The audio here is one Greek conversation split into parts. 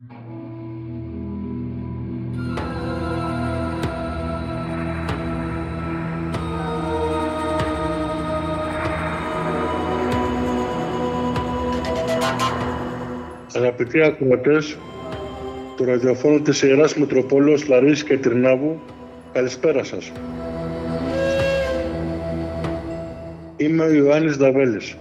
Αγαπητοί ακροατές του ραδιοφώνου της Ιεράς Μητροπόλεως Λαρίσης και Τρινάβου, καλησπέρα σας. Είμαι ο Ιωάννης Δαβέλης.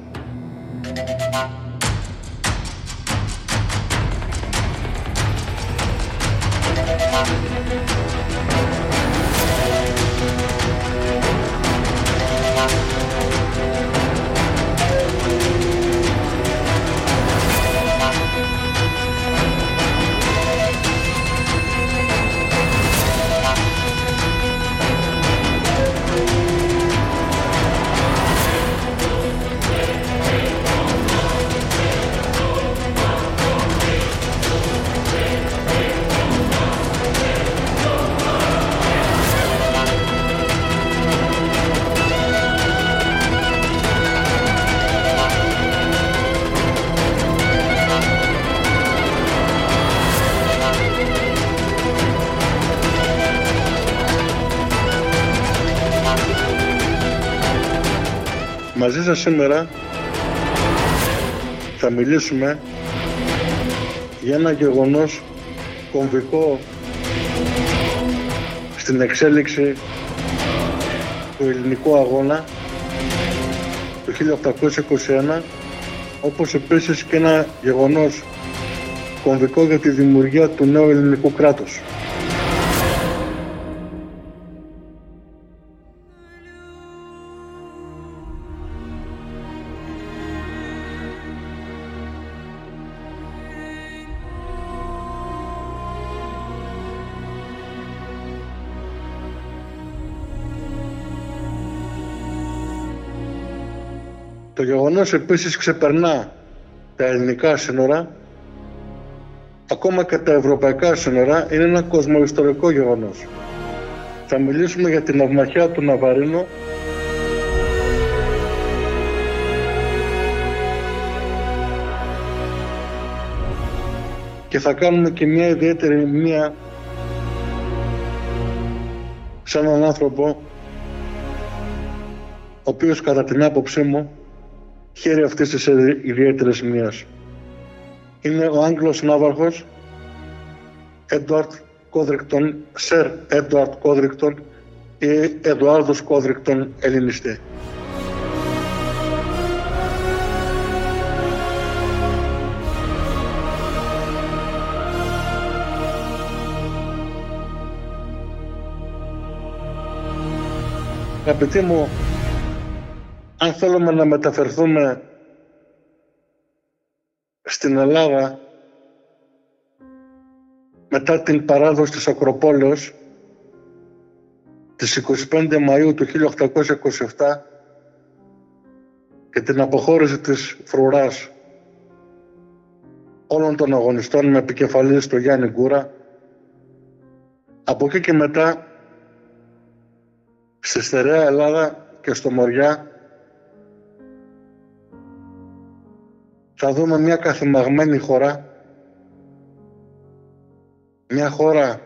Μαζί σας σήμερα θα μιλήσουμε για ένα γεγονός κομβικό στην εξέλιξη του ελληνικού αγώνα του 1821 όπως επίσης και ένα γεγονός κομβικό για τη δημιουργία του νέου ελληνικού κράτους. Γεγονός επίσης ξεπερνά τα ελληνικά σύνορα, ακόμα και τα ευρωπαϊκά σύνορα, είναι ένα κοσμοϊστορικό γεγονός. Θα μιλήσουμε για την αυμαχία του Ναβαρίνου, και θα κάνουμε και μια ιδιαίτερη μία σε έναν άνθρωπο ο οποίος κατά την άποψή μου χέρι αυτής της ιδιαίτερης μίας. Είναι ο Άγγλος Ναύαρχος Έντουαρτ Κόδρικτον, Σερ Έντουαρτ Κόδρικτον ή Εδουάρδος Κόδρικτον Ελληνιστή. Αγαπητοί μου, αν θέλουμε να μεταφερθούμε στην Ελλάδα μετά την παράδοση της Ακροπόλεως της 25 Μαΐου του 1827 και την αποχώρηση της φρουράς όλων των αγωνιστών με επικεφαλής στο Γιάννη Γκούρα από εκεί και μετά στη στερεά Ελλάδα και στο Μοριά θα δούμε μια καθημαγμένη χώρα, μια χώρα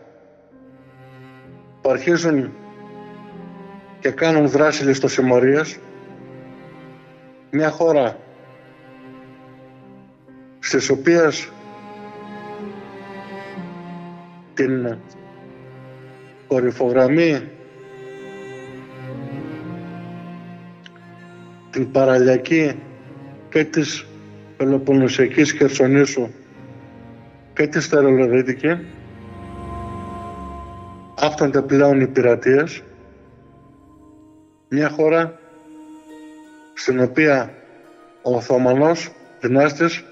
που αρχίζουν και κάνουν δράση ληστοσημωρίας, μια χώρα στις οποίες την κορυφογραμμή την παραλιακή και της Πελοποννησιακής Χερσονήσου και τη Στερεολοδίτικη άφτανται πλέον οι πειρατείες. Μια χώρα στην οποία ο Οθωμανός δυνάστης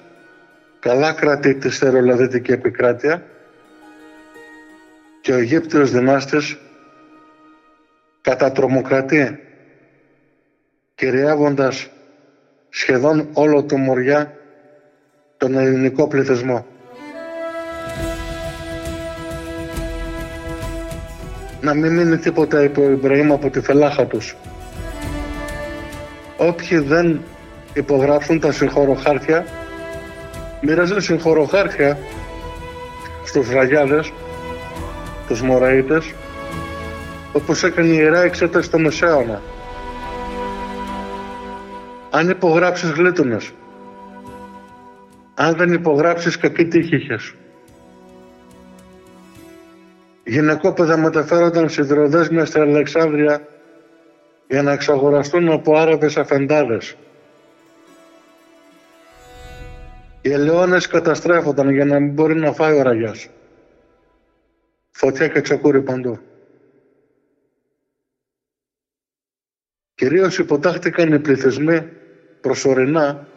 καλά κρατεί τη Στερεολοδίτικη επικράτεια και ο Αιγύπτιος δυνάστης κατατρομοκρατεί κυριεύοντας σχεδόν όλο το Μοριά τον ελληνικό πληθυσμό. Να μην μείνει τίποτα υπό Ιμπραήμ από τη φελάχα τους. Όποιοι δεν υπογράψουν τα συγχωροχάρτια, μοιράζουν συγχωροχάρτια στους Ραγιάδες, τους Μωραΐτες, όπως έκανε η Ιερά Εξέταση στο Μεσαίωνα. Αν υπογράψεις γλίτωνες, αν δεν υπογράψεις κακή τύχη είχες. Γυναικόπαιδα μεταφέρονταν σιδηροδέσμια στην Αλεξάνδρεια για να εξαγοραστούν από Άραβες αφεντάδες. Οι ελαιώνες καταστρέφονταν για να μην μπορεί να φάει ο ραγιάς. Φωτιά και τσακούρι παντού. Κυρίως υποτάχτηκαν οι πληθυσμοί προσωρινά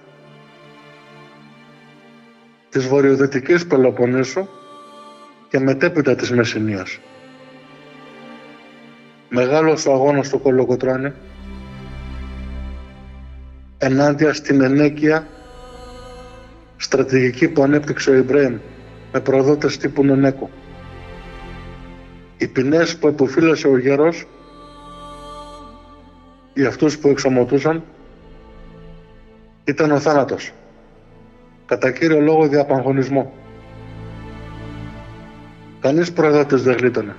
της βορειοδυτικής Πελοποννήσου και μετέπειτα της Μεσσηνίας. Μεγάλος ο αγώνας στο Κολοκοτρώνη ενάντια στην ενέκεια στρατηγική που ανέπτυξε ο Ιμπρέμ με προδότες τύπου Νενέκο. Οι ποινές που εποφύλασε ο γέρος για αυτούς που εξομωτούσαν ήταν ο θάνατος. Κατά κύριο λόγο διαπαγωνισμό. Κανείς προδότης δεν γλίτωνε.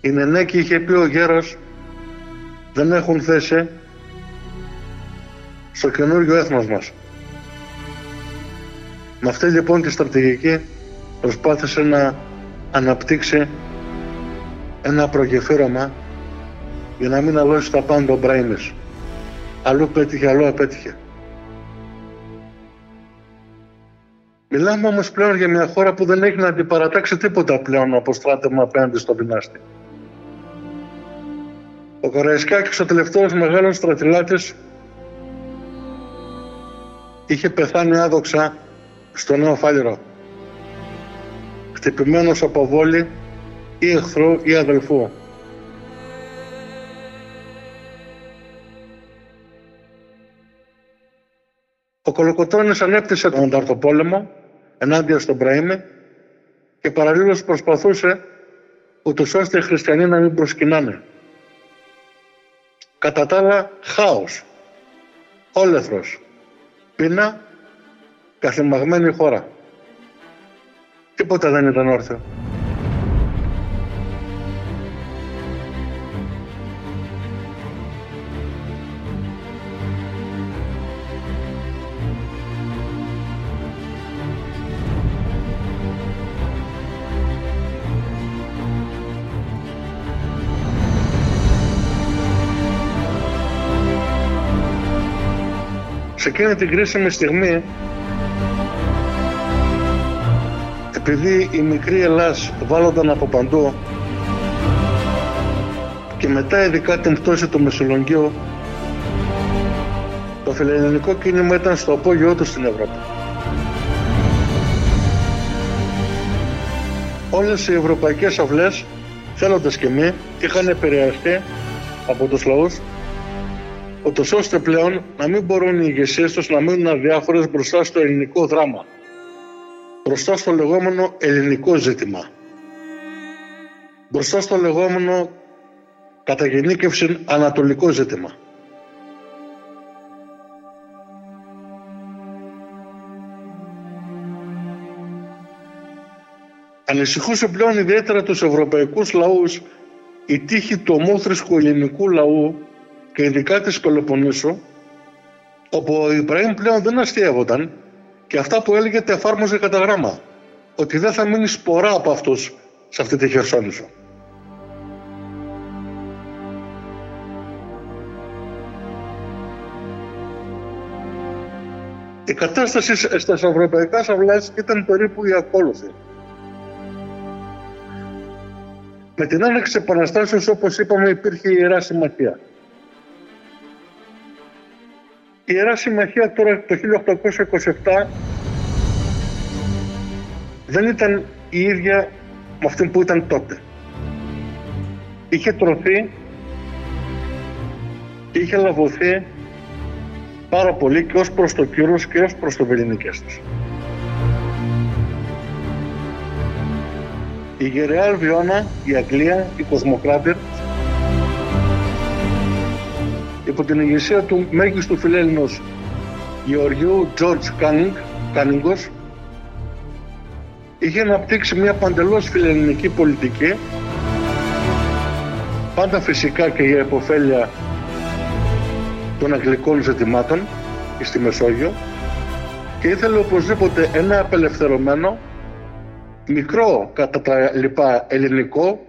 Η Νενέκη είχε πει ο γέρος δεν έχουν θέση στο καινούριο έθνος μας. Με αυτή λοιπόν τη στρατηγική προσπάθησε να αναπτύξει ένα προγεφύρωμα για να μην αλώσει τα πάντα ο Μπράιμες. Αλλού πέτυχε, αλλού απέτυχε. Μιλάμε όμως πλέον για μια χώρα που δεν έχει να αντιπαρατάξει τίποτα πλέον από στράτευμα απέναντι στο δυνάστη. Ο Καραϊσκάκης, ο τελευταίος μεγάλος στρατηλάτης, είχε πεθάνει άδοξα στο Νέο Φάλιρο. Χτυπημένος από βόλη ή εχθρό ή αδελφού. Ο Κολοκοτρώνης ανέπτυσε τον Ανταρτοπόλεμο ενάντια στον Πραήμε και παραλλήλως προσπαθούσε ούτως ώστε οι χριστιανοί να μην προσκυνάνε. Κατά τα άλλα, χάος, όλεθρος, πείνα, καθημαγμένη χώρα. Τίποτα δεν ήταν όρθιο. Εκείνη την κρίσιμη στιγμή επειδή η μικρή Ελλάς βάλλονταν από παντού και μετά ειδικά την πτώση του Μεσολογγίου το φιλελληνικό κίνημα ήταν στο απόγειό του στην Ευρώπη. Όλες οι ευρωπαϊκές αυλές, θέλοντας και μη, είχαν επηρεαστεί από τους λαούς ούτως ώστε πλέον να μην μπορούν οι ηγεσίες τους να μείνουν αδιάφορες μπροστά στο ελληνικό δράμα. Μπροστά στο λεγόμενο ελληνικό ζήτημα. Μπροστά στο λεγόμενο κατά γενίκευση ανατολικό ζήτημα. Ανησυχούσε πλέον ιδιαίτερα τους ευρωπαϊκούς λαούς η τύχη του ομόθρησκου ελληνικού λαού και ειδικά της Πελοποννήσου όπου ο Ιμπραήμ πλέον δεν αστείευονταν και αυτά που έλεγε τα εφάρμοζε κατά γράμμα ότι δεν θα μείνει σπορά από αυτούς σε αυτή τη Χερσόνησο. Η κατάσταση στα ευρωπαϊκά σαυλάς ήταν περίπου η ακόλουθη. Με την άνοιξη επαναστάσεως, όπως είπαμε, υπήρχε η Ιερά Συμμαχία. Η Ιερά Συμμαχία τώρα το 1827 δεν ήταν η ίδια με αυτή που ήταν τότε. Είχε τρωθεί και είχε λαβωθεί πάρα πολύ και ως προς το κύρος και ως προς το βεληνικές της. Η Γηραιά Αλβιώνα, η Αγγλία, η Κοσμοκράτειρα υπό την ηγεσία του μέγιστου φιλέλληνος Γεωργίου George Κάνινγκ, Κάνιγκος, είχε αναπτύξει μια παντελώς φιλελληνική πολιτική πάντα φυσικά και για επωφέλεια των αγγλικών ζητημάτων στη Μεσόγειο και ήθελε οπωσδήποτε ένα απελευθερωμένο μικρό κατά τα λοιπά ελληνικό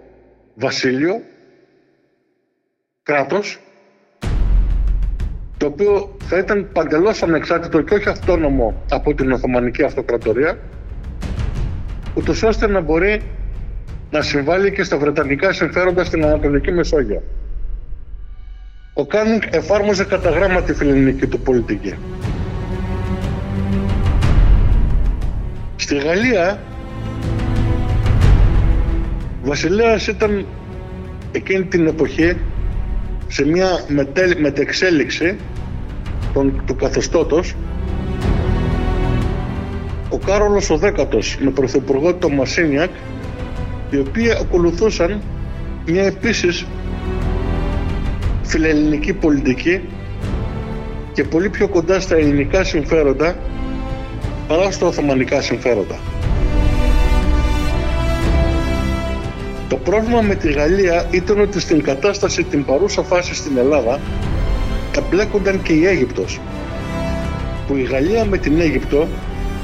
βασίλειο κράτος το οποίο θα ήταν παντελώς ανεξάρτητο και όχι αυτόνομο από την Οθωμανική Αυτοκρατορία ούτως ώστε να μπορεί να συμβάλλει και στα βρετανικά συμφέροντα στην Ανατολική Μεσόγειο. Ο Κάνινγκ εφάρμοζε κατά γράμμα τη φιλελληνική του πολιτική. Στη Γαλλία, ο βασιλέας ήταν εκείνη την εποχή σε μια μετεξέλιξη των, του καθεστώτος ο Κάρολος ο Δέκατος με πρωθυπουργό τον Μαρτινιάκ οι οποίοι ακολουθούσαν μια επίσης φιλελληνική πολιτική και πολύ πιο κοντά στα ελληνικά συμφέροντα παρά στα οθωμανικά συμφέροντα. Το πρόβλημα με τη Γαλλία ήταν ότι στην κατάσταση την παρούσα φάση στην Ελλάδα εμπλέκονταν και η Αίγυπτος που η Γαλλία με την Αίγυπτο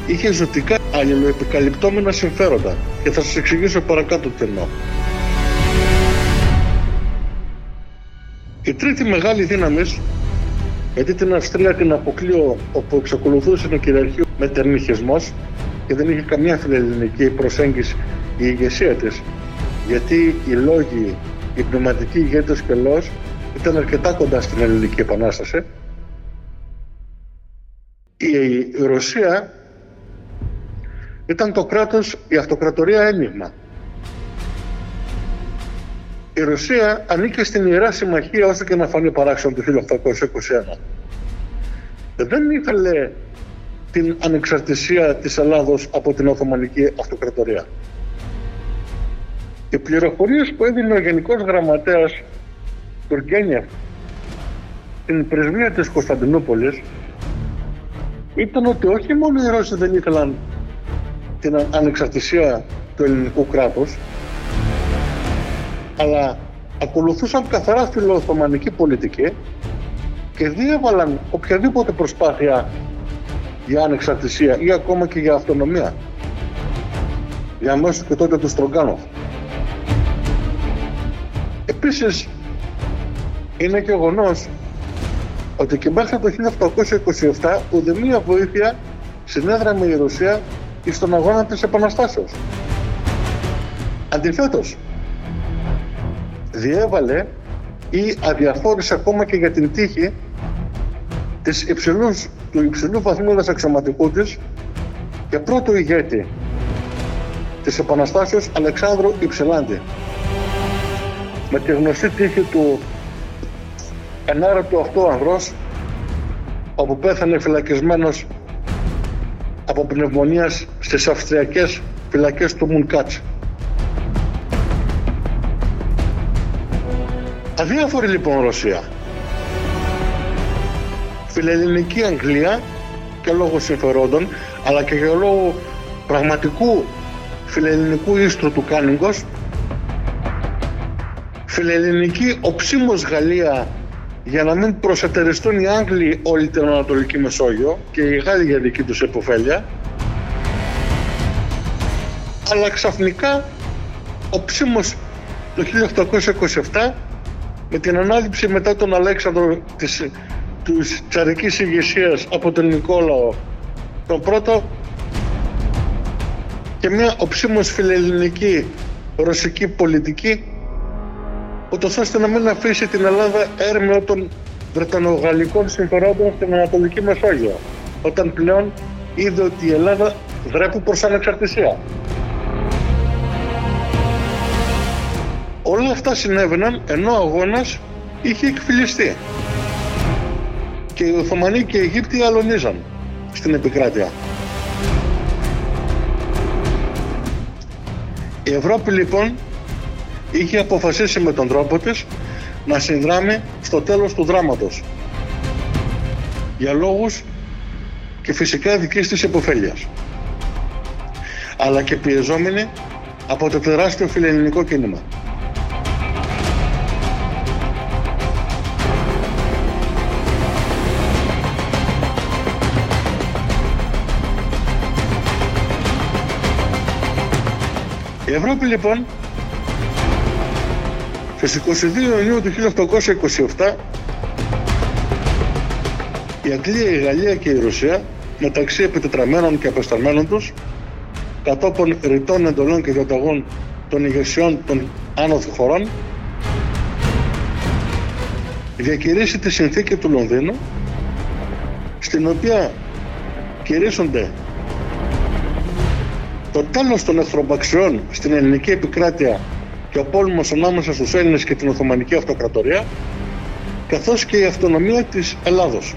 είχε ζωτικά αλληλοεπικαλυπτόμενα συμφέροντα και θα σας εξηγήσω παρακάτω τι εννοώ. Η τρίτη μεγάλη δύναμη, γιατί την Αυστρία την αποκλείω όπου εξακολουθούσε να κυριαρχεί με τερνιχισμός και δεν είχε καμιά φιλελληνική προσέγγιση η ηγεσία της, γιατί οι λόγοι, οι πνευματικοί ηγέτες και λόγος ήταν αρκετά κοντά στην Ελληνική Επανάσταση. Η Ρωσία ήταν το κράτος, η αυτοκρατορία ένιγμα. Η Ρωσία ανήκε στην Ιερά Συμμαχία όσο και να φανεί παράξενο το 1821. Δεν ήθελε την ανεξαρτησία της Ελλάδος από την Οθωμανική Αυτοκρατορία. Οι πληροφορίες που έδινε ο Γενικός Γραμματέας Τουρκένιεφ στην πρεσβεία της Κωνσταντινούπολης ήταν ότι όχι μόνο οι Ρώσοι δεν ήθελαν την ανεξαρτησία του ελληνικού κράτους αλλά ακολουθούσαν καθαρά φιλοοθωμανική πολιτική και διέβαλαν οποιαδήποτε προσπάθεια για ανεξαρτησία ή ακόμα και για αυτονομία για μέσω και τότε του Στρογκάνοφ. Επίσης είναι γεγονός ότι και μέχρι το 1827 ουδέμια βοήθεια συνέδραμε η Ρωσία στον αγώνα της Επαναστάσεως. Αντιθέτως, διέβαλε ή αδιαφόρησε ακόμα και για την τύχη της υψηλούς, του υψηλού βαθμού αξιωματικού της και πρώτο ηγέτη της Επαναστάσεως Αλεξάνδρου Υψηλάντη με τη γνωστή τύχη του ενάρετου αυτού ανδρός όπου πέθανε φυλακισμένος από πνευμονίας στις αυστριακές φυλακές του Μουνκάτς. Αδιάφορη λοιπόν Ρωσία. Φιλελληνική Αγγλία και λόγω συμφερόντων αλλά και για λόγω πραγματικού φιλελληνικού ίστρου του Κάνιγκος φιλελληνική οψίμως Γαλλία για να μην προσετεριστούν οι Άγγλοι όλη την Ανατολική Μεσόγειο και οι Γάλλοι για δική τους επωφέλεια. Αλλά ξαφνικά ο ψήμος το 1827 με την ανάληψη μετά τον Αλέξανδρο της, της τσαρικής ηγεσίας από τον Νικόλαο τον πρώτο και μια οψίμως φιλελληνική ρωσική πολιτική ούτως ώστε να μην αφήσει την Ελλάδα έρμεο των Βρετανογαλλικών συμφερόντων στην Ανατολική Μεσόγειο όταν πλέον είδε ότι η Ελλάδα βρέπει προς ανεξαρτησία. Όλα αυτά συνέβαιναν ενώ ο αγώνας είχε εκφυλιστεί και οι Οθωμανοί και οι Αιγύπτιοι αλωνίζαν στην επικράτεια. Η Ευρώπη λοιπόν είχε αποφασίσει με τον τρόπο της να συνδράμει στο τέλος του δράματος για λόγους και φυσικά δικής της υποφέλειας. αλλά και πιεζόμενοι από το τεράστιο φιλελληνικό κίνημα. Η Ευρώπη λοιπόν στις 22 Ιουνίου του 1827 η Αγγλία, η Γαλλία και η Ρωσία μεταξύ επιτετραμένων και απεσταλμένων τους κατόπιν ρητών εντολών και διαταγών των ηγεσιών των άνωθων χωρών διακηρύσει τη συνθήκη του Λονδίνου στην οποία κηρύσσονται το τέλος των εχθροπαξιών στην ελληνική επικράτεια και ο πόλεμος ανάμεσα στους Έλληνες και την Οθωμανική Αυτοκρατορία καθώς και η αυτονομία της Ελλάδος.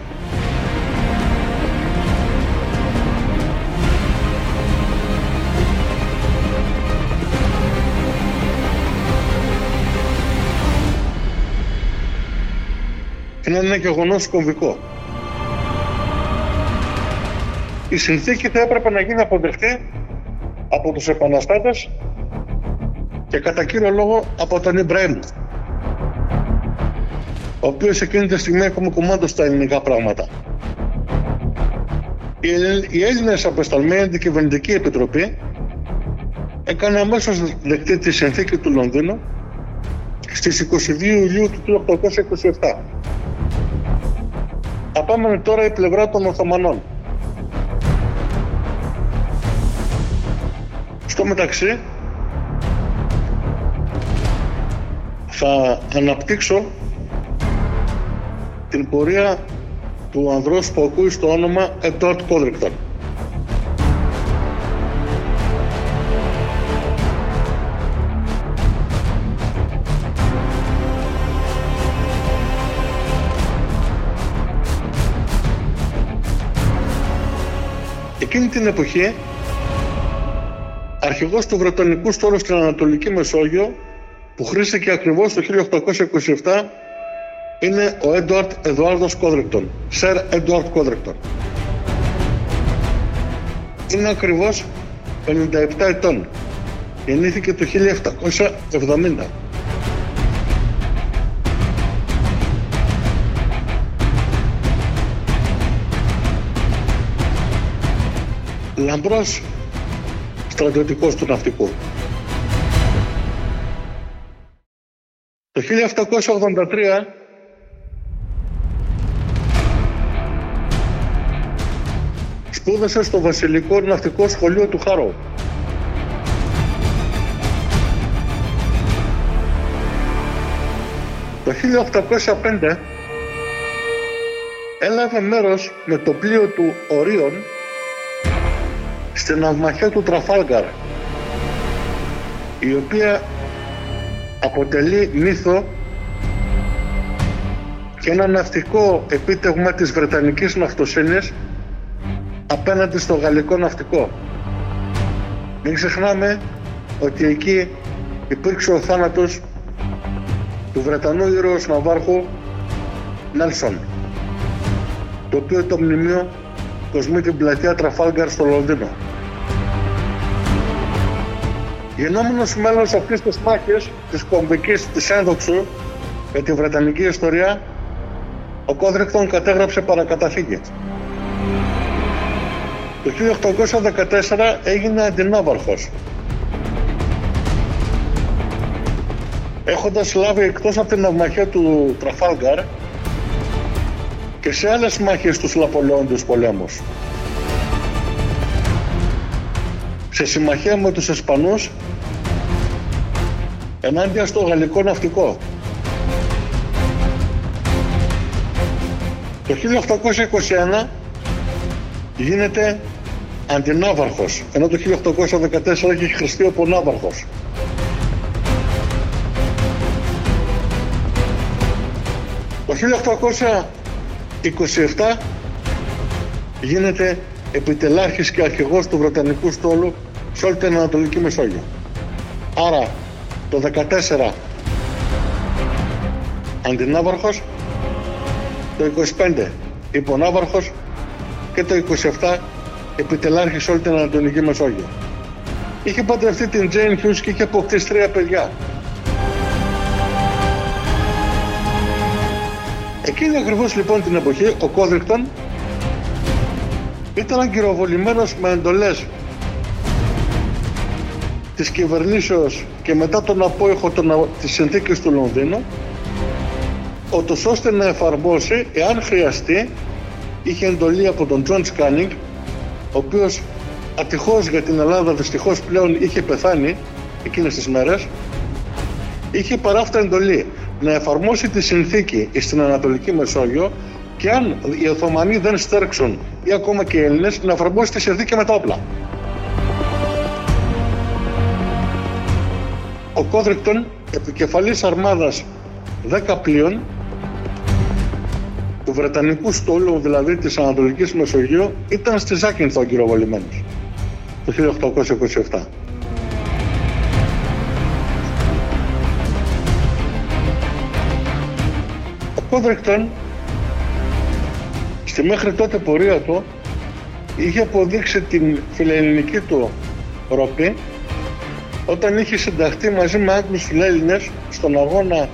Είναι ένα γεγονός κομβικό. Η συνθήκη θα έπρεπε να γίνει αποδεκτή από τους επαναστάτες και κατά κύριο λόγο από τον Ιμπραήμ ο οποίος εκείνη τη στιγμή έχουμε κουμάντο στα ελληνικά πράγματα. Οι Έλληνες απεσταλμένοι αντικυβερνητική επιτροπή έκανε αμέσως δεκτή τη συνθήκη του Λονδίνου στις 22 Ιουλίου του 1827. Απάμενε τώρα η πλευρά των Οθωμανών. Στο μεταξύ θα αναπτύξω την πορεία του ανδρός που ακούει στο όνομα Edward Codrington. Εκείνη την εποχή αρχηγός του Βρετανικού στόλου στην Ανατολική Μεσόγειο που χρήστηκε ακριβώς το 1827 είναι ο Έντουαρτ Εδουάρδος Κόδρεκτον, Σερ Έντουαρτ Κόδρεκτον. Είναι ακριβώς 57 ετών. Γεννήθηκε το 1770. Λαμπρός στρατιωτικός του ναυτικού. Το 1783 σπούδασε στο Βασιλικό Ναυτικό Σχολείο του Χάρο. Το 1805 έλαβε μέρος με το πλοίο του Ορίων στην ναυμαχία του Τραφάλγκαρ η οποία αποτελεί μύθο και ένα ναυτικό επίτευγμα της Βρετανικής ναυτοσύνης απέναντι στο γαλλικό ναυτικό. Μην ξεχνάμε ότι εκεί υπήρξε ο θάνατος του Βρετανού ήρωος ναυάρχου Νέλσον το οποίο το μνημείο κοσμεί την πλατεία Τραφάλγκαρ στο Λονδίνο. Γινόμενος μέλος αυτής της μάχης, της κομβικής της ένδοξου με τη Βρετανική ιστορία, ο Κόδρεκτον κατέγραψε παρακαταθήκη. Το 1814 έγινε αντινάβαρχος. Έχοντας λάβει εκτός από την ναυμαχία του Τραφάλγκαρ και σε άλλες μάχες τους Λαπολεόντους πολέμους. Σε συμμαχία με τους Ισπανούς ενάντια στο γαλλικό ναυτικό. Το 1821 γίνεται αντινάβαρχος, ενώ το 1814 έχει χρηστεί ο πονάβαρχος. Το 1827 γίνεται επιτελάρχης και αρχηγός του Βρετανικού στόλου σε όλη την Ανατολική Μεσόγειο. Άρα το 14 αντινάβαρχος, το 25 υπονάβαρχος και το 27 επιτελάρχης όλη την Ανατολική Μεσόγειο. είχε παντρευτεί την Τζέιν Χιούς και είχε αποκτήσει τρία παιδιά. Εκείνη ακριβώς λοιπόν την εποχή ο Κόδριγκτον ήταν αγκυροβολημένος με εντολές της κυβερνήσεως και μετά τον απόηχο των, της συνθήκης του Λονδίνου ούτως ώστε να εφαρμόσει εάν χρειαστεί είχε εντολή από τον Τζορτζ Κάνινγκ ο οποίος ατυχώς για την Ελλάδα δυστυχώς πλέον είχε πεθάνει εκείνες τις μέρες είχε παράφτα εντολή να εφαρμόσει τη συνθήκη στην Ανατολική Μεσόγειο και αν οι Οθωμανοί δεν στέρξουν ή ακόμα και οι Έλληνες να εφαρμόσει τη συνθήκη με τα όπλα. Ο Κόδρικτον, επικεφαλής αρμάδας 10 πλοίων του Βρετανικού στόλου, δηλαδή της Ανατολικής Μεσογείου, ήταν στη Ζάκυνθο αγκυροβολημένος το 1827. Ο Κόδρικτον στη μέχρι τότε πορεία του είχε αποδείξει την φιλελληνική του ροπή όταν είχε συνταχθεί μαζί με Άγγλους φιλέλληνες στον αγώνα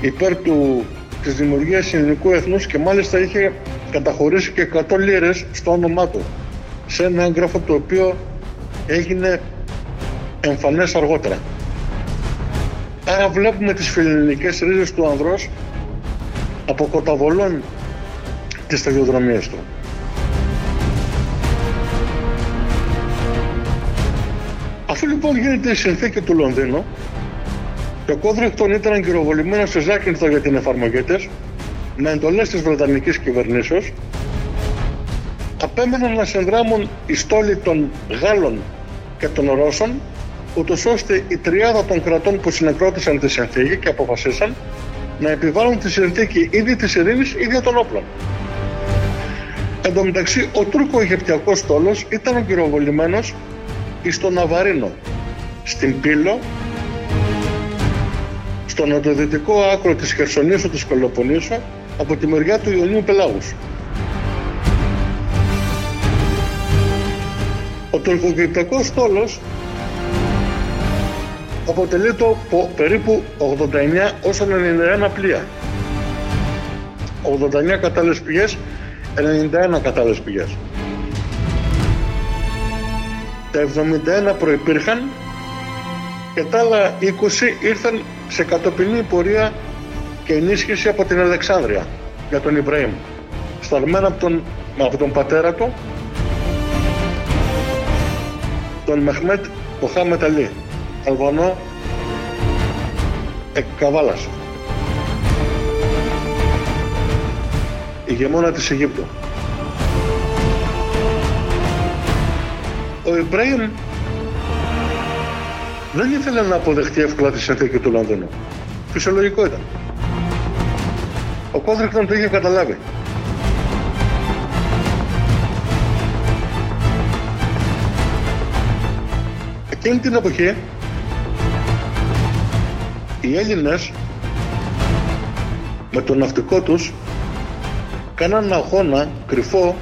υπέρ του, της δημιουργίας ελληνικού εθνούς και μάλιστα είχε καταχωρήσει και 100 λίρες στο όνομά του σε ένα έγγραφο το οποίο έγινε εμφανές αργότερα. Άρα βλέπουμε τις φιλελληνικές ρίζες του ανδρός αποκοταβολών τις σταδιοδρομίες του. Αφού λοιπόν γίνεται η συνθήκη του Λονδίνου και ο Κόδρικτον ήταν αγκυροβολημένο σε Ζάκυνθο για την εφαρμογή της, με εντολές της Βρετανικής κυβερνήσεως, απέμεναν να συνδράμουν οι στόλοι των Γάλλων και των Ρώσων, ούτως ώστε η τριάδα των κρατών που συνεκρότησαν τη συνθήκη και αποφασίσαν να επιβάλλουν τη συνθήκη ήδη της ειρήνης ήδη των όπλων. Εν τω μεταξύ, ο Τούρκο-Αιγυπτιακό στόλο ήταν αγκυροβολημένο στο Ναβαρίνο, στην Πύλο, στο νοτιοδυτικό άκρο της Χερσονήσου της Πελοποννήσου από τη μεριά του Ιωνίου Πελάγους. Ο τουρκοκυπριακός στόλος αποτελεί το περίπου 89 ως 91 πλοία. 89 κατάλληλες πηγές, 91 κατάλληλες πηγές. Τα 71 προϋπήρχαν και τα άλλα 20 ήρθαν σε κατοπινή πορεία και ενίσχυση από την Αλεξάνδρεια για τον Ιμπραήμ. Σταλμένα από τον, από τον πατέρα του, τον Μεχμέτ Μοχάμετ Αλή, Αλβανό εκ Καβάλας. Ηγεμόνα της Αιγύπτου. ο Ιμπραήμ δεν ήθελε να αποδεχτεί εύκολα τη συνθήκη του Λονδίνου. Φυσιολογικό ήταν. Ο Κόδρικτον το είχε καταλάβει. Εκείνη την εποχή οι Έλληνες με το ναυτικό τους κάναν αγώνα κρυφό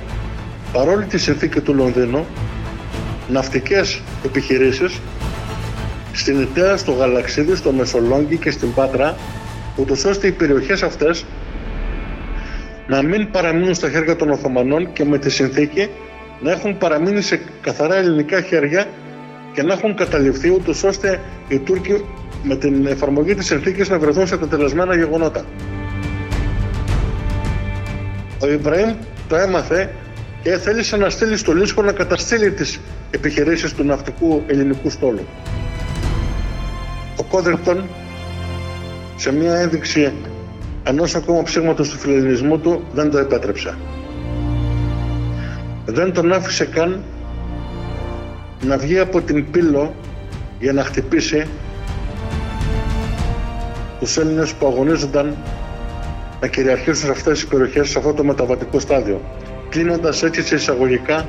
παρόλη τη συνθήκη του Λονδίνου ναυτικές επιχειρήσεις στην Ιταία, στο Γαλαξίδι, στο Μεσολόγγι και στην Πάτρα ούτως ώστε οι περιοχές αυτές να μην παραμείνουν στα χέρια των Οθωμανών και με τη συνθήκη να έχουν παραμείνει σε καθαρά ελληνικά χέρια και να έχουν καταληφθεί ούτως ώστε οι Τούρκοι με την εφαρμογή της συνθήκης να βρεθούν σε τελεσμένα γεγονότα. Ο Ιμπραήμ το έμαθε και θέλησε να στείλει στο Λίσκο να καταστήλει τις επιχειρήσεις του ναυτικού ελληνικού στόλου. Ο Κόδρικτον σε μια ένδειξη ενός ακόμα ψήγματος του φιλελληνισμού του δεν το επέτρεψε. Δεν τον άφησε καν να βγει από την πύλο για να χτυπήσει τους Έλληνες που αγωνίζονταν να κυριαρχήσουν σε αυτές τις περιοχές σε αυτό το μεταβατικό στάδιο κλείνοντας έτσι σε εισαγωγικά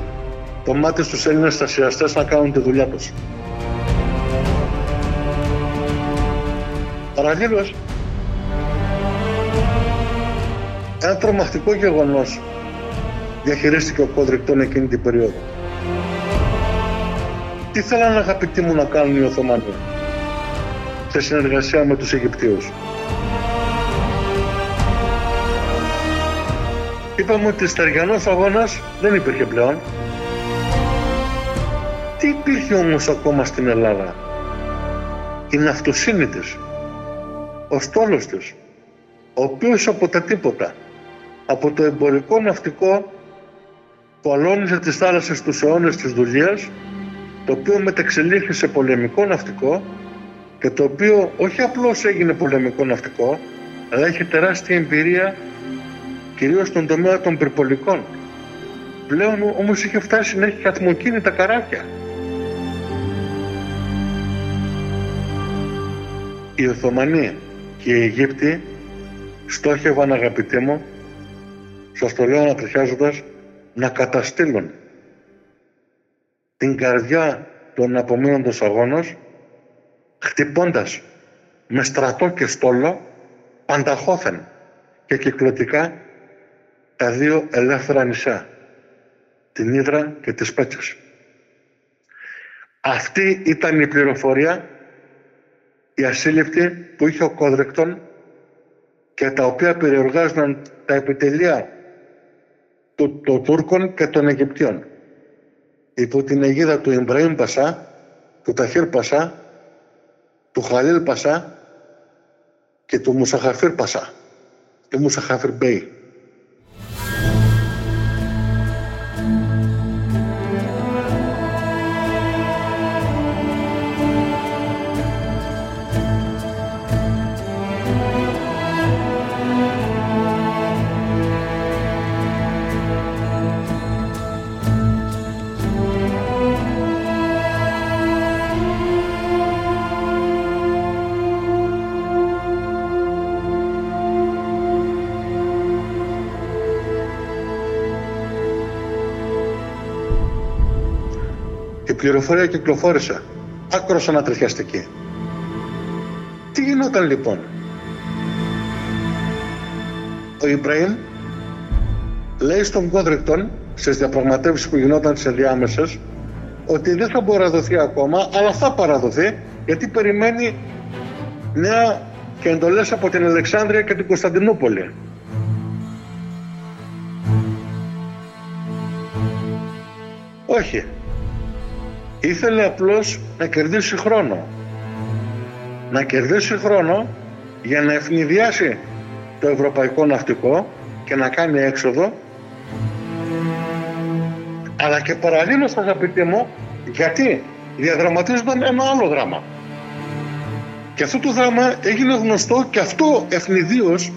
το μάτι στους Έλληνες στασιαστές να κάνουν τη δουλειά τους. Παραλλήλως, ένα τρομακτικό γεγονός διαχειρίστηκε ο Κόδρικτον εκείνη την περίοδο. Τι θέλανε αγαπητοί μου να κάνουν οι Οθωμανοί σε συνεργασία με τους Αιγυπτίους; Είπαμε ότι στεριανός αγώνας δεν υπήρχε πλέον. Τι υπήρχε όμως ακόμα στην Ελλάδα; Η ναυτοσύνη της, ο στόλος της, ο οποίος από τα τίποτα, από το εμπορικό ναυτικό που αλώνιζε τις θάλασσες τους αιώνες της δουλείας, το οποίο μεταξελίχθη σε πολεμικό ναυτικό και το οποίο όχι απλώς έγινε πολεμικό ναυτικό, αλλά έχει τεράστια εμπειρία κυρίως στον τομέα των πυρπολικών. Πλέον όμως είχε φτάσει να έχει καθμοκίνητα καράβια. Οι Οθωμανοί και οι Αιγύπτιοι στόχευαν αγαπητοί μου, σας το λέω ανατριχιάζοντας, να καταστήλουν την καρδιά των απομείνοντος αγώνος χτυπώντας με στρατό και στόλο πανταχώθεν και κυκλωτικά τα δύο ελεύθερα νησιά, την Ήδρα και τις Πέτσες. Αυτή ήταν η πληροφορία, η ασύλληπτη που είχε ο Κόδρεκτον και τα οποία περιοργάζονταν τα επιτελεία των Τούρκων και των Αιγυπτιών. Υπό την αιγίδα του Ιμπραήμ Πασά, του Ταχύρ Πασά, του Χαλίλ Πασά και του Μουσαχαφίρ Πασά, του Μουσαχαφίρ Μπέι. Πληροφορία κυκλοφόρησε. Άκρος ανατριχιαστική. Τι γινόταν λοιπόν; Ο Ιμπραήμ λέει στον Κόδρικτον στις διαπραγματεύσεις που γινόταν σε διάμεσες ότι δεν θα μπορεί να δοθεί ακόμα αλλά θα παραδοθεί γιατί περιμένει νέα και εντολές από την Αλεξάνδρεια και την Κωνσταντινούπολη. Όχι. Ήθελε απλώς να κερδίσει χρόνο. Να κερδίσει χρόνο για να ευνηδιάσει το ευρωπαϊκό ναυτικό και να κάνει έξοδο. Αλλά και παραλλήλως αγαπητοί μου γιατί διαδραματίζονταν ένα άλλο δράμα. Και αυτό το δράμα έγινε γνωστό και αυτό ευνηδίως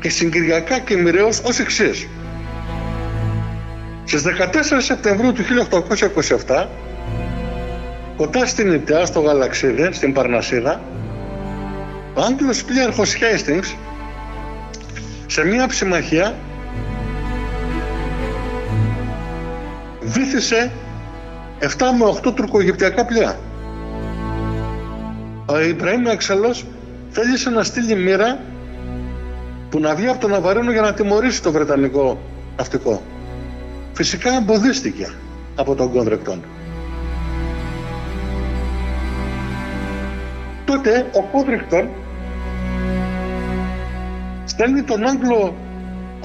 και συγκυριακά και μοιραίως ως εξής. Στις 14 Σεπτεμβρίου του 1827 Κοντά στην Ιτιά, στο Γαλαξίδι, στην Παρνασίδα, ο Άγγλος πλήρχος Χέιστινγκς σε μια ψημαχία βήθησε 7 με 8 τουρκογυπτιακά πλοία. Ο Ιμπραήμ Έξαλλος θέλησε να στείλει μοίρα που να βγει από τον Ναβαρίνο για να τιμωρήσει το Βρετανικό ναυτικό. Φυσικά εμποδίστηκε από τον Κόνδρεκτον. Τότε ο Κούδριχτον στέλνει τον Άγγλο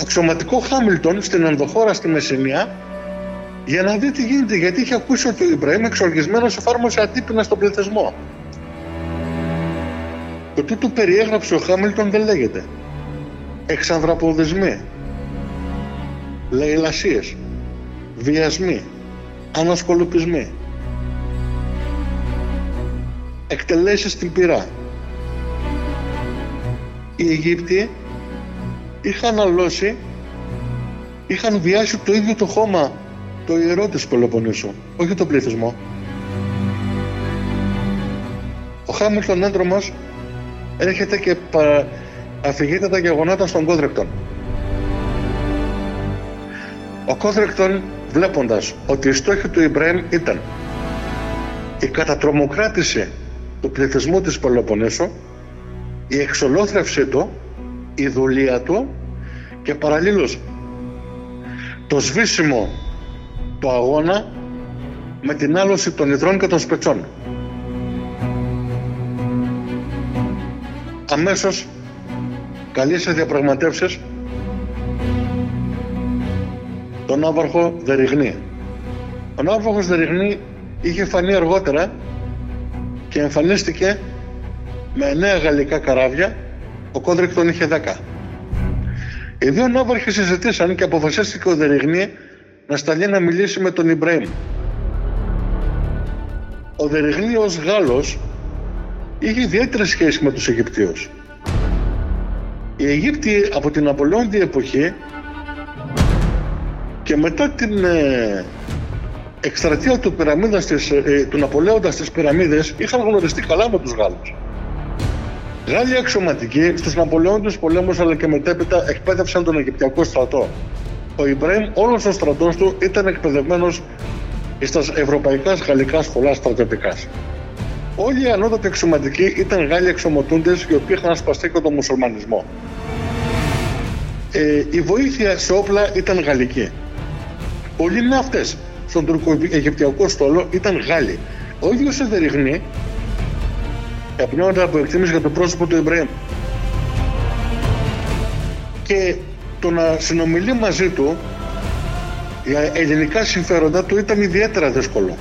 αξιωματικό Χάμιλτον στην ενδοχώρα στη Μεσσηνία για να δει τι γίνεται γιατί είχε ακούσει ότι ο Ιμπραήμ εξοργισμένος εφάρμοσε ατύπηνα στον πληθυσμό. Το τι του περιέγραψε ο Χάμιλτον δεν λέγεται. Εξανδραποδισμοί, λαϊλασίες, βιασμοί, ανασκολουπισμοί εκτελέσεις στην πυρά. Οι Αιγύπτιοι είχαν αλώσει, είχαν βιάσει το ίδιο το χώμα, το ιερό της Πελοποννήσου, όχι το πληθυσμό. Ο Χάμιλτον έντρομος έρχεται και παρα... αφηγείται τα γεγονότα στον Κόδρεκτον. Ο Κόδρεκτον βλέποντας ότι η στόχη του Ιμπραήμ ήταν η κατατρομοκράτηση του πληθυσμού της Πελοποννήσου, η εξολόθρευσή του, η δουλεία του και παραλλήλως το σβήσιμο του αγώνα με την άλωση των Υδρών και των Σπετσών. Αμέσως καλεί σε διαπραγματεύσεις τον Ναύαρχο Δεριγνή. Ο Ναύαρχος Δεριγνή είχε φανεί αργότερα και εμφανίστηκε με νέα γαλλικά καράβια, ο Κόδριγκτον είχε 10. Οι δύο ναύαρχοι συζητήσαν και αποφασίστηκε ο Δεριγνή να σταλεί να μιλήσει με τον Ιμπραήμ. Ο Δεριγνή ως Γάλλος είχε ιδιαίτερη σχέση με τους Αιγυπτίους. Οι Αιγύπτιοι από την Απολώντη εποχή και μετά την ε, εκστρατεία του, της, ε, του Ναπολέοντας στις πυραμίδες είχαν γνωριστεί καλά με τους Γάλλους. Γάλλοι αξιωματικοί στους Ναπολεόντες πολέμους αλλά και μετέπειτα εκπαίδευσαν τον Αιγυπτιακό στρατό. Ο Ιμπραήμ όλος ο στρατός του ήταν εκπαιδευμένος στα ευρωπαϊκά γαλλικά σχολά στρατιωτικά. Όλοι οι ανώτατοι αξιωματικοί ήταν Γάλλοι αξιωματούντες οι οποίοι είχαν ασπαστεί και τον μουσουλμανισμό. Ε, η βοήθεια σε όπλα ήταν γαλλική. Πολλοί ναύτε στον τουρκο-αιγυπτιακό στόλο ήταν Γάλλοι. Ο ίδιος Εδεριγνή καπνιόντα από εκτίμηση για το πρόσωπο του Ιμπραήμ. Και το να συνομιλεί μαζί του για ελληνικά συμφέροντα του ήταν ιδιαίτερα δύσκολο.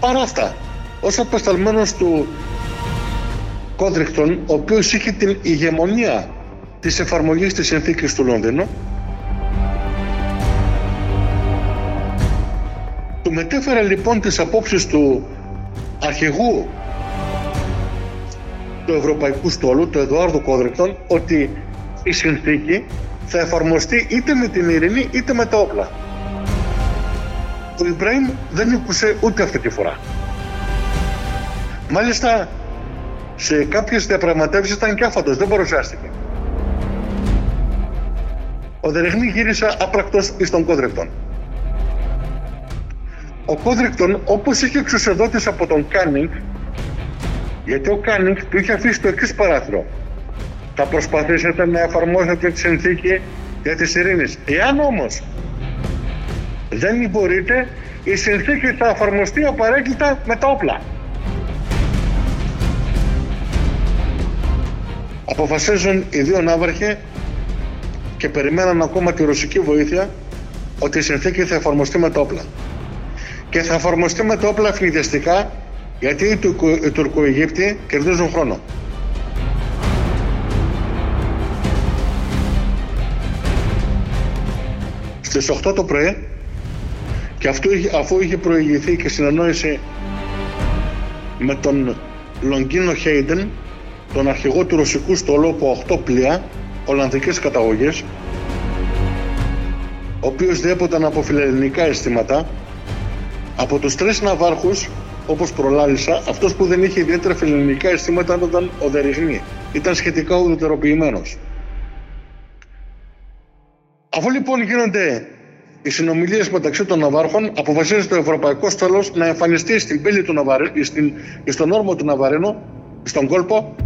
Παρά αυτά, ως απεσταλμένος του Κόντρικτον, ο οποίος είχε την ηγεμονία της εφαρμογής της συνθήκης του Λονδίνου, του μετέφερε λοιπόν τις απόψεις του αρχηγού του Ευρωπαϊκού Στόλου, του Εδουάρδου Κόδριγκτον, ότι η συνθήκη θα εφαρμοστεί είτε με την ειρήνη είτε με τα όπλα. Ο Ιμπραήμ δεν ήκουσε ούτε αυτή τη φορά. Μάλιστα, σε κάποιες διαπραγματεύσεις ήταν και άφαντος, δεν παρουσιάστηκε. Ο Δεριγνή γύρισε άπρακτος εις τον Κόδριγκτον. Ο Κόδριγκτον, όπως είχε εξουσιοδοτηθεί από τον Κάνινγκ, γιατί ο Κάνινγκ του είχε αφήσει το εξής παράθυρο. Θα προσπαθήσετε να εφαρμόσετε τη συνθήκη για τις ειρήνες. Εάν όμως δεν μπορείτε, η συνθήκη θα εφαρμοστεί απαραίτητα με τα όπλα. Αποφασίζουν οι δύο ναύαρχοι και περιμέναν ακόμα τη ρωσική βοήθεια ότι η συνθήκη θα εφαρμοστεί με τα όπλα. Και θα εφαρμοστεί με τα όπλα φνηδιαστικά γιατί οι Τουρκοαιγύπτιοι κερδίζουν χρόνο. Στις 8 το πρωί και αυτό, αφού είχε προηγηθεί και συνεννόηση με τον Λονγκίνο Χέιντεν, τον αρχηγό του ρωσικού στόλου από 8 πλοία Ολλανδικής καταγωγής, ο οποίος διέποταν από φιλελληνικά αισθήματα, από τους τρεις ναυάρχους, όπως προλάλησα, αυτός που δεν είχε ιδιαίτερα φιλελληνικά αισθήματα ήταν ο Δεριγνή. Ήταν σχετικά ουδετεροποιημένος. Αφού λοιπόν γίνονται οι συνομιλίες μεταξύ των Ναβάρχων, αποφασίζει το Ευρωπαϊκό Στέλος να εμφανιστεί στην πύλη του Ναβαρίνου, στην, στον όρμο του Ναβαρίνου, στον κόλπο,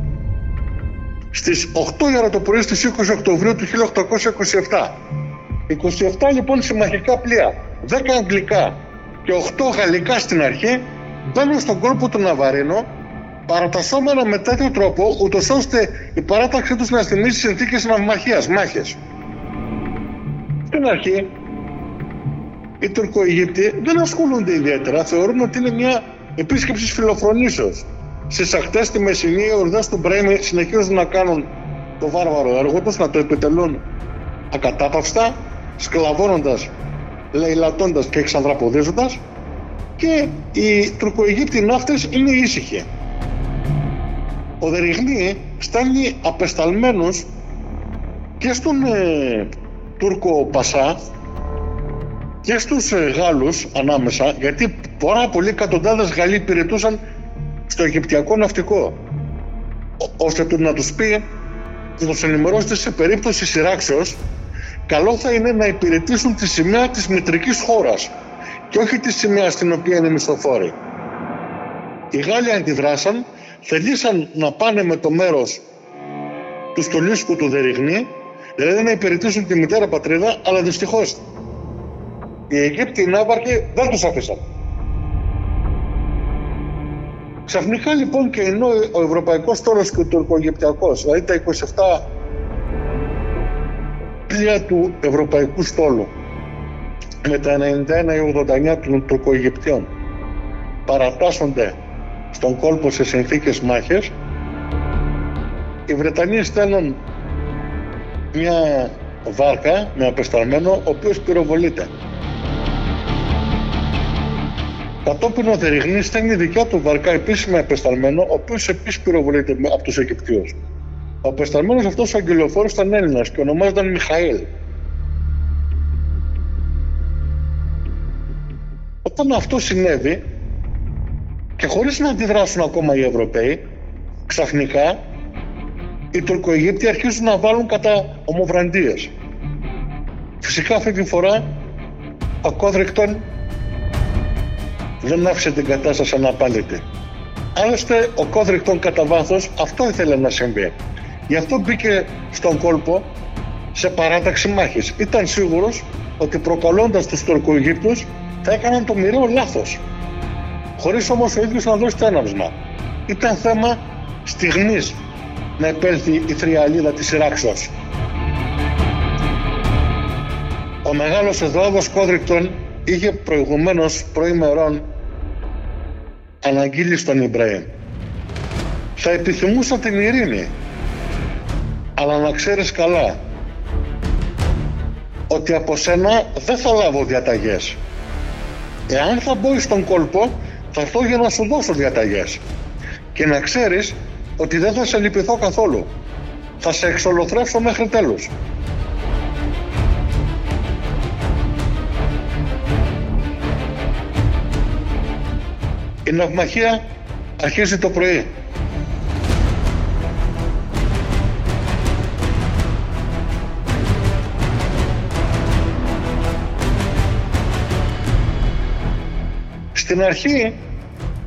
στις 8 η ώρα το πρωί στις 20 Οκτωβρίου του 1827. 27 λοιπόν συμμαχικά πλοία, 10 αγγλικά και 8 γαλλικά στην αρχή, μπαίνουν στον κόλπο του Ναβαρίνου, παρατασσόμενα με τέτοιο τρόπο, ούτως ώστε η παράταξή τους να θυμίσει συνθήκες ναυμαχία, μάχες. Στην αρχή, οι Τουρκοαιγύπτιοι δεν ασχολούνται ιδιαίτερα. Θεωρούν ότι είναι μια επίσκεψη φιλοφρονήσεως. Στις ακτές στη Μεσσηνή, οι ορδές του Μπρέμι συνεχίζουν να κάνουν το βάρβαρο έργο τους, να το επιτελούν ακατάπαυστα, σκλαβώνοντας, λαιλατώντα και εξανδραποδίζοντα και οι Τουρκοαιγύπτιοι ναύτες είναι ήσυχοι. Ο Δεριγνή στέλνει απεσταλμένους και στον ε, Τούρκο Πασά και στους ε, Γάλλους ανάμεσα γιατί πάρα πολλοί εκατοντάδες Γαλλοί υπηρετούσαν στο Αιγυπτιακό ναυτικό ώστε του να τους πει να τους ενημερώσετε σε περίπτωση σειράξεως καλό θα είναι να υπηρετήσουν τη σημαία της μητρικής χώρας και όχι τη σημαία στην οποία είναι μισθοφόροι. Οι Γάλλοι αντιδράσαν, θελήσαν να πάνε με το μέρος τους στολίσκου του Δεριγνή, δηλαδή να υπηρετήσουν τη μητέρα πατρίδα, αλλά δυστυχώς Οι Αιγύπτιοι ναύαρχοι δεν τους αφήσαν. Ξαφνικά λοιπόν και ενώ ο Ευρωπαϊκός Τόρος και ο Τουρκογυπτιακός, δηλαδή τα 27 πλοία του Ευρωπαϊκού Στόλου με τα 91 ή 89 των Τουρκοαιγυπτιών παρατάσσονται στον κόλπο σε συνθήκες μάχες οι Βρετανοί στέλνουν μια βάρκα με απεσταλμένο ο οποίος πυροβολείται. Κατόπιν ο Δεριγνής στέλνει δικιά του βαρκά επίσης με απεσταλμένο ο οποίος επίσης πυροβολείται από τους Αιγυπτίους. Ο απεσταλμένος αυτός ο αγγελοφόρος ήταν Έλληνας και ονομάζονταν Μιχαήλ. Όταν αυτό συνέβη και χωρίς να αντιδράσουν ακόμα οι Ευρωπαίοι, ξαφνικά οι Τουρκοαιγύπτιοι αρχίζουν να βάλουν κατά ομοβραντίες. Φυσικά αυτή τη φορά ο Κόδρικτον δεν άφησε την κατάσταση αναπάντητη. Άλλωστε ο Κόδρικτον κατά βάθος αυτό ήθελε να συμβεί. Γι' αυτό μπήκε στον κόλπο σε παράταξη μάχης. Ήταν σίγουρος ότι προκαλώντας τους Τουρκοαιγύπτους θα έκαναν το μοιραίο λάθος. Χωρίς όμως ο ίδιος να δώσει το έναυσμα. Ήταν θέμα στιγμής να επέλθει η θριαλίδα της Ιράξος. Ο μεγάλος Εδωάδος Κόδρικτον είχε προηγουμένως προημερών αναγγείλεις στον Ιμπραήμ. Θα επιθυμούσα την ειρήνη, αλλά να ξέρεις καλά ότι από σένα δεν θα λάβω διαταγές. Εάν θα μπω στον κόλπο, θα έρθω για να σου δώσω διαταγές. Και να ξέρεις ότι δεν θα σε λυπηθώ καθόλου. Θα σε εξολοθρεύσω μέχρι τέλους. Η ναυμαχία αρχίζει το πρωί. Στην αρχή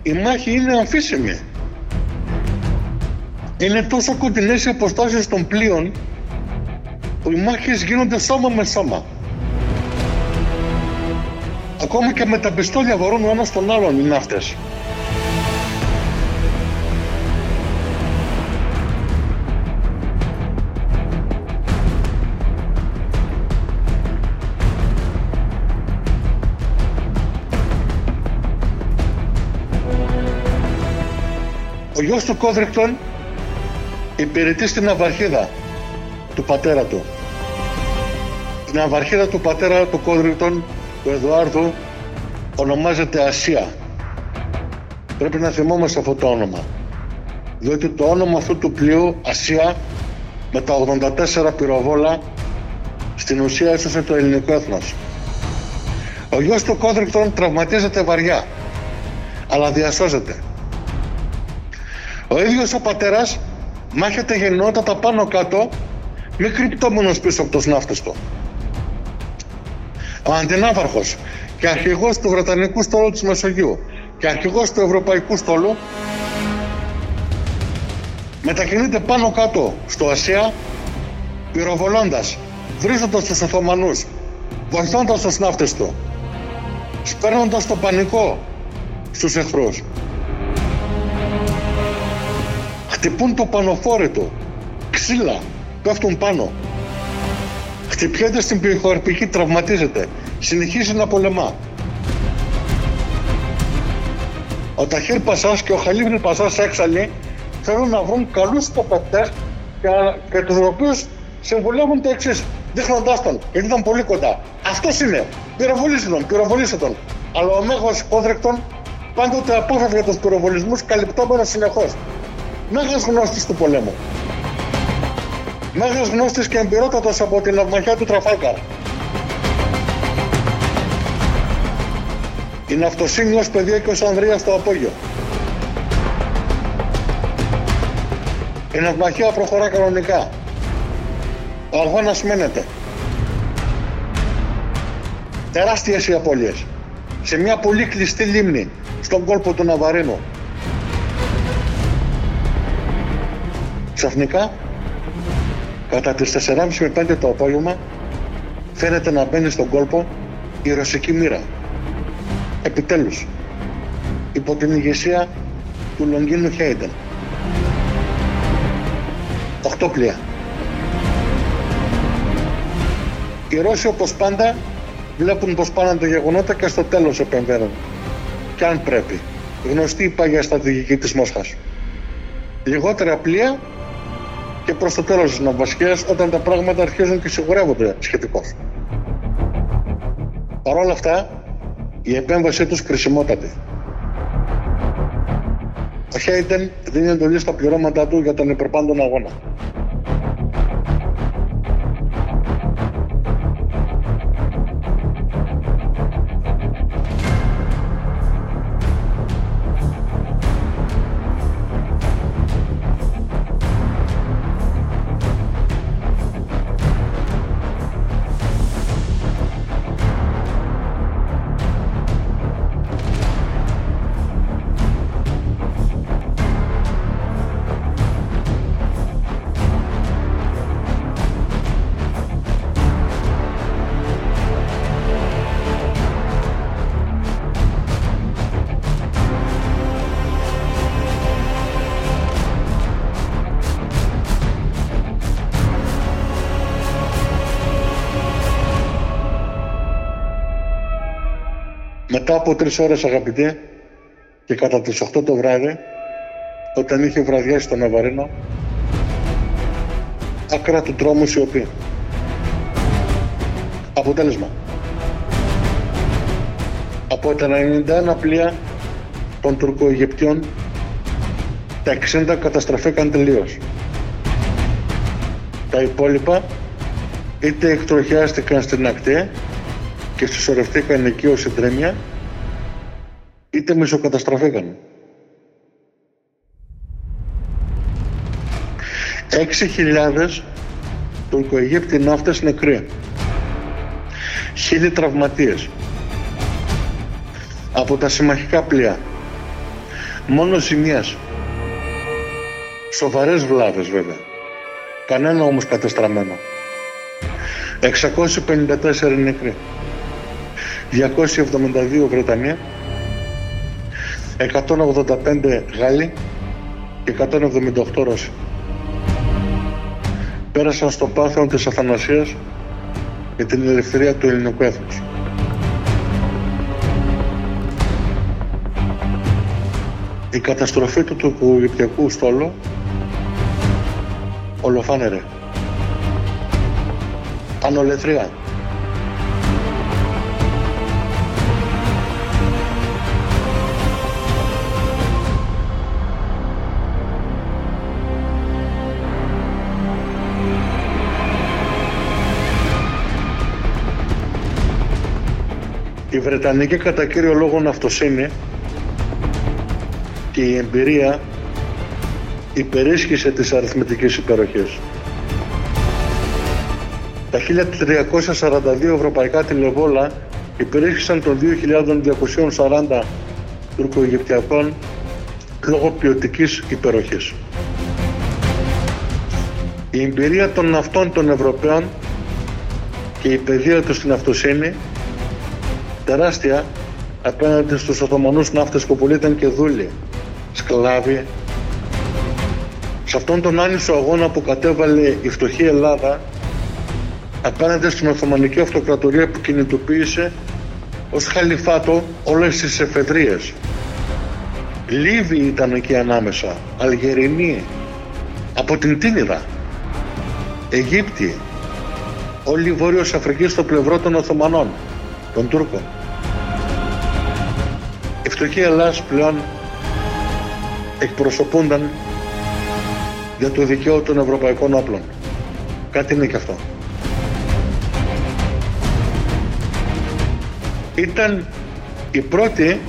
η μάχη είναι αμφίσιμη. Είναι τόσο κοντινές οι αποστάσεις των πλοίων που οι μάχες γίνονται σώμα με σώμα. Ακόμα και με τα πιστόλια βαρούν ο ένας τον άλλον οι ναύτες. Γιος του Κόδρικτον υπηρετεί στην Αβαρχίδα του πατέρα του. Η Αβαρχίδα του πατέρα του Κόδρικτον, του Εδουάρδου, ονομάζεται Ασία. Πρέπει να θυμόμαστε αυτό το όνομα. Διότι το όνομα αυτού του πλοίου, Ασία, με τα 84 πυροβόλα, στην ουσία έσωσε το ελληνικό έθνος. Ο γιος του Κόδρικτον τραυματίζεται βαριά, αλλά διασώζεται. Ο ίδιος ο πατέρας μάχεται γενναιότατα πάνω κάτω μη κρυπτόμενος πίσω από το σνάφτες του. Ο αντινάβαρχος και αρχηγός του Βρετανικού στόλου της Μεσογείου και αρχηγός του Ευρωπαϊκού στόλου μετακινείται πάνω κάτω στο Ασία πυροβολώντας, βρίζοντας τους Οθωμανούς, βοηθώντας τους ναύτες του, σπέρνοντας το πανικό στους εχθρούς. Χτυπούν το πανοφόρι του. Ξύλα. Πέφτουν πάνω. Χτυπιέται στην πυροχαρπική, τραυματίζεται. Συνεχίζει να πολεμά. Ο Ταχύρ Πασάς και ο Χαλίβρη Πασάς έξαλλοι θέλουν να βρουν καλούς τοπετές και, και τους οποίους συμβουλεύουν το εξής, δείχνοντάς τον, γιατί ήταν πολύ κοντά. Αυτός είναι. Πυροβολήστε τον, πυροβολήστε τον. Αλλά ο μέγος Κόδρεκτον πάντοτε απόφευγε τους πυροβολισμούς καλυπτόμενος συνεχώς μέγας γνώστης του πολέμου. Μέγας γνώστης και εμπειρότατος από την ναυμαχιά του Τραφάλκαρ. Η ναυτοσύνη ως παιδιά και ως Ανδρία στο απόγειο. Η ναυμαχία προχωρά κανονικά. Ο αγώνας μένεται. Τεράστιες οι απώλειες. Σε μια πολύ κλειστή λίμνη στον κόλπο του Ναβαρίνου. Ξαφνικά, κατά τις 4.30 με 5 το απόγευμα, φαίνεται να μπαίνει στον κόλπο η ρωσική μοίρα. Επιτέλους, υπό την ηγεσία του Λονγκίνου Χέιντεν. Οχτώ πλοία. Οι Ρώσοι όπως πάντα βλέπουν πως πάνε τα γεγονότα και στο τέλος επεμβαίνουν. Και αν πρέπει. Γνωστή η παγιά στρατηγική της Μόσχας. Λιγότερα πλοία και προς το τέλος της ναυβασιάς όταν τα πράγματα αρχίζουν και σιγουρεύονται σχετικώς. Παρ' όλα αυτά, η επέμβασή τους κρισιμότατη. Ο Χέιντεν δίνει εντολή στα πληρώματά του για τον υπερπάντων αγώνα. Μετά από τρεις ώρες αγαπητέ και κατά τις 8 το βράδυ, όταν είχε βραδιάσει το Ναβαρίνο, άκρα του τρόμου σιωπή. Αποτέλεσμα. Από τα 91 πλοία των Τουρκοαιγυπτιών, τα 60 καταστραφήκαν τελείως. Τα υπόλοιπα είτε εκτροχιάστηκαν στην ακτή και συσσωρευτήκαν εκεί ως συντρέμια, είτε μισοκαταστραφήκαν. Έξι χιλιάδες Τουρκοαιγύπτιοι ναύτες νεκροί. Χίλιοι τραυματίες. Από τα συμμαχικά πλοία. Μόνο ζημιές. Σοβαρές βλάβες βέβαια. Κανένα όμως κατεστραμμένο. 654 νεκροί. 272 Βρετανία, 185 Γάλλοι και 178 Ρώσοι. Πέρασαν στο πάθος της Αθανασίας για την ελευθερία του ελληνικού έθνους. Η καταστροφή του τουρκογυπτιακού στόλου ολοφάνερε. Ανολεθρία. Βρετανική κατά κύριο λόγο ναυτοσύνη και η εμπειρία υπερίσχυσε τις αριθμητικές υπεροχές. Τα 1342 ευρωπαϊκά τηλεβόλα υπερίσχυσαν των 2240 τουρκοαιγυπτιακών λόγω ποιοτικής υπεροχής. Η εμπειρία των ναυτών των Ευρωπαίων και η παιδεία τους στην αυτοσύνη τεράστια απέναντι στους Οθωμανούς ναύτες που πολλοί ήταν και δούλοι, σκλάβοι. Σε αυτόν τον άνισο αγώνα που κατέβαλε η φτωχή Ελλάδα απέναντι στην Οθωμανική Αυτοκρατορία που κινητοποίησε ως χαλιφάτο όλες τις εφεδρίες. Λίβοι ήταν εκεί ανάμεσα, Αλγερινοί, από την Τίνιδα, Αιγύπτιοι, όλη η Βόρειος Αφρική στο πλευρό των Οθωμανών, των Τούρκων. Η φτωχή Ελλάς πλέον εκπροσωπούνταν για το δικαίωμα των ευρωπαϊκών όπλων. Κάτι είναι και αυτό. Ήταν η πρώτη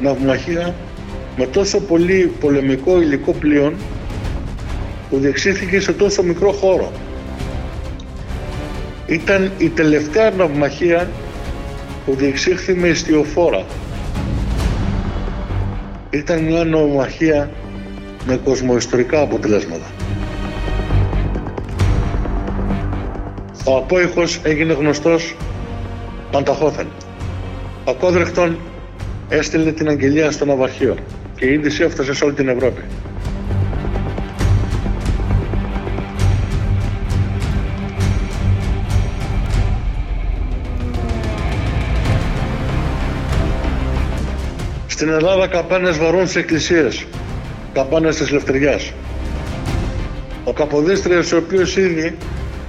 ναυμαχία με τόσο πολύ πολεμικό υλικό πλοίον που διεξήχθηκε σε τόσο μικρό χώρο. Ήταν η τελευταία ναυμαχία που διεξήχθη με ιστιοφόρα. Ήταν μια ναυμαχία με κοσμοϊστορικά αποτελέσματα. Ο απόϊχος έγινε γνωστός Πανταχώθεν. Ο Κόδρεκτον έστειλε την αγγελία στο ναυαρχείο και η είδηση έφτασε σε όλη την Ευρώπη. Στην Ελλάδα καμπάνες βαρούν σε εκκλησίες, καμπάνες της Λευτεριάς. Ο Καποδίστριος, ο οποίος ήδη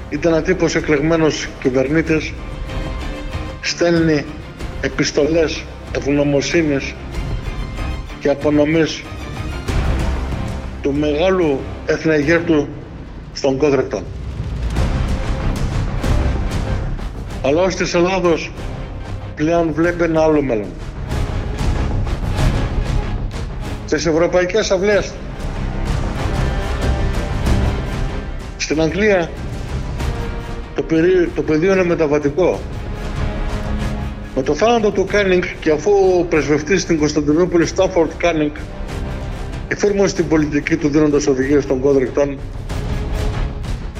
ήταν τύπος εκλεγμένος κυβερνήτης, στέλνει επιστολές ευγνωμοσύνης και απονομής του μεγάλου εθνεγέρτου στον Κόδρεκτον. Αλλά ως της Ελλάδος πλέον βλέπει ένα άλλο μέλλον. Στις ευρωπαϊκές αυλές. Στην Αγγλία το, το πεδίο είναι μεταβατικό. Με το θάνατο του Κάνινγκ και αφού ο πρεσβευτής στην Κωνσταντινούπολη Στράτφορντ Κάνινγκ εφήρμοσε την πολιτική του δίνοντας οδηγίες τον Κόδριγκτον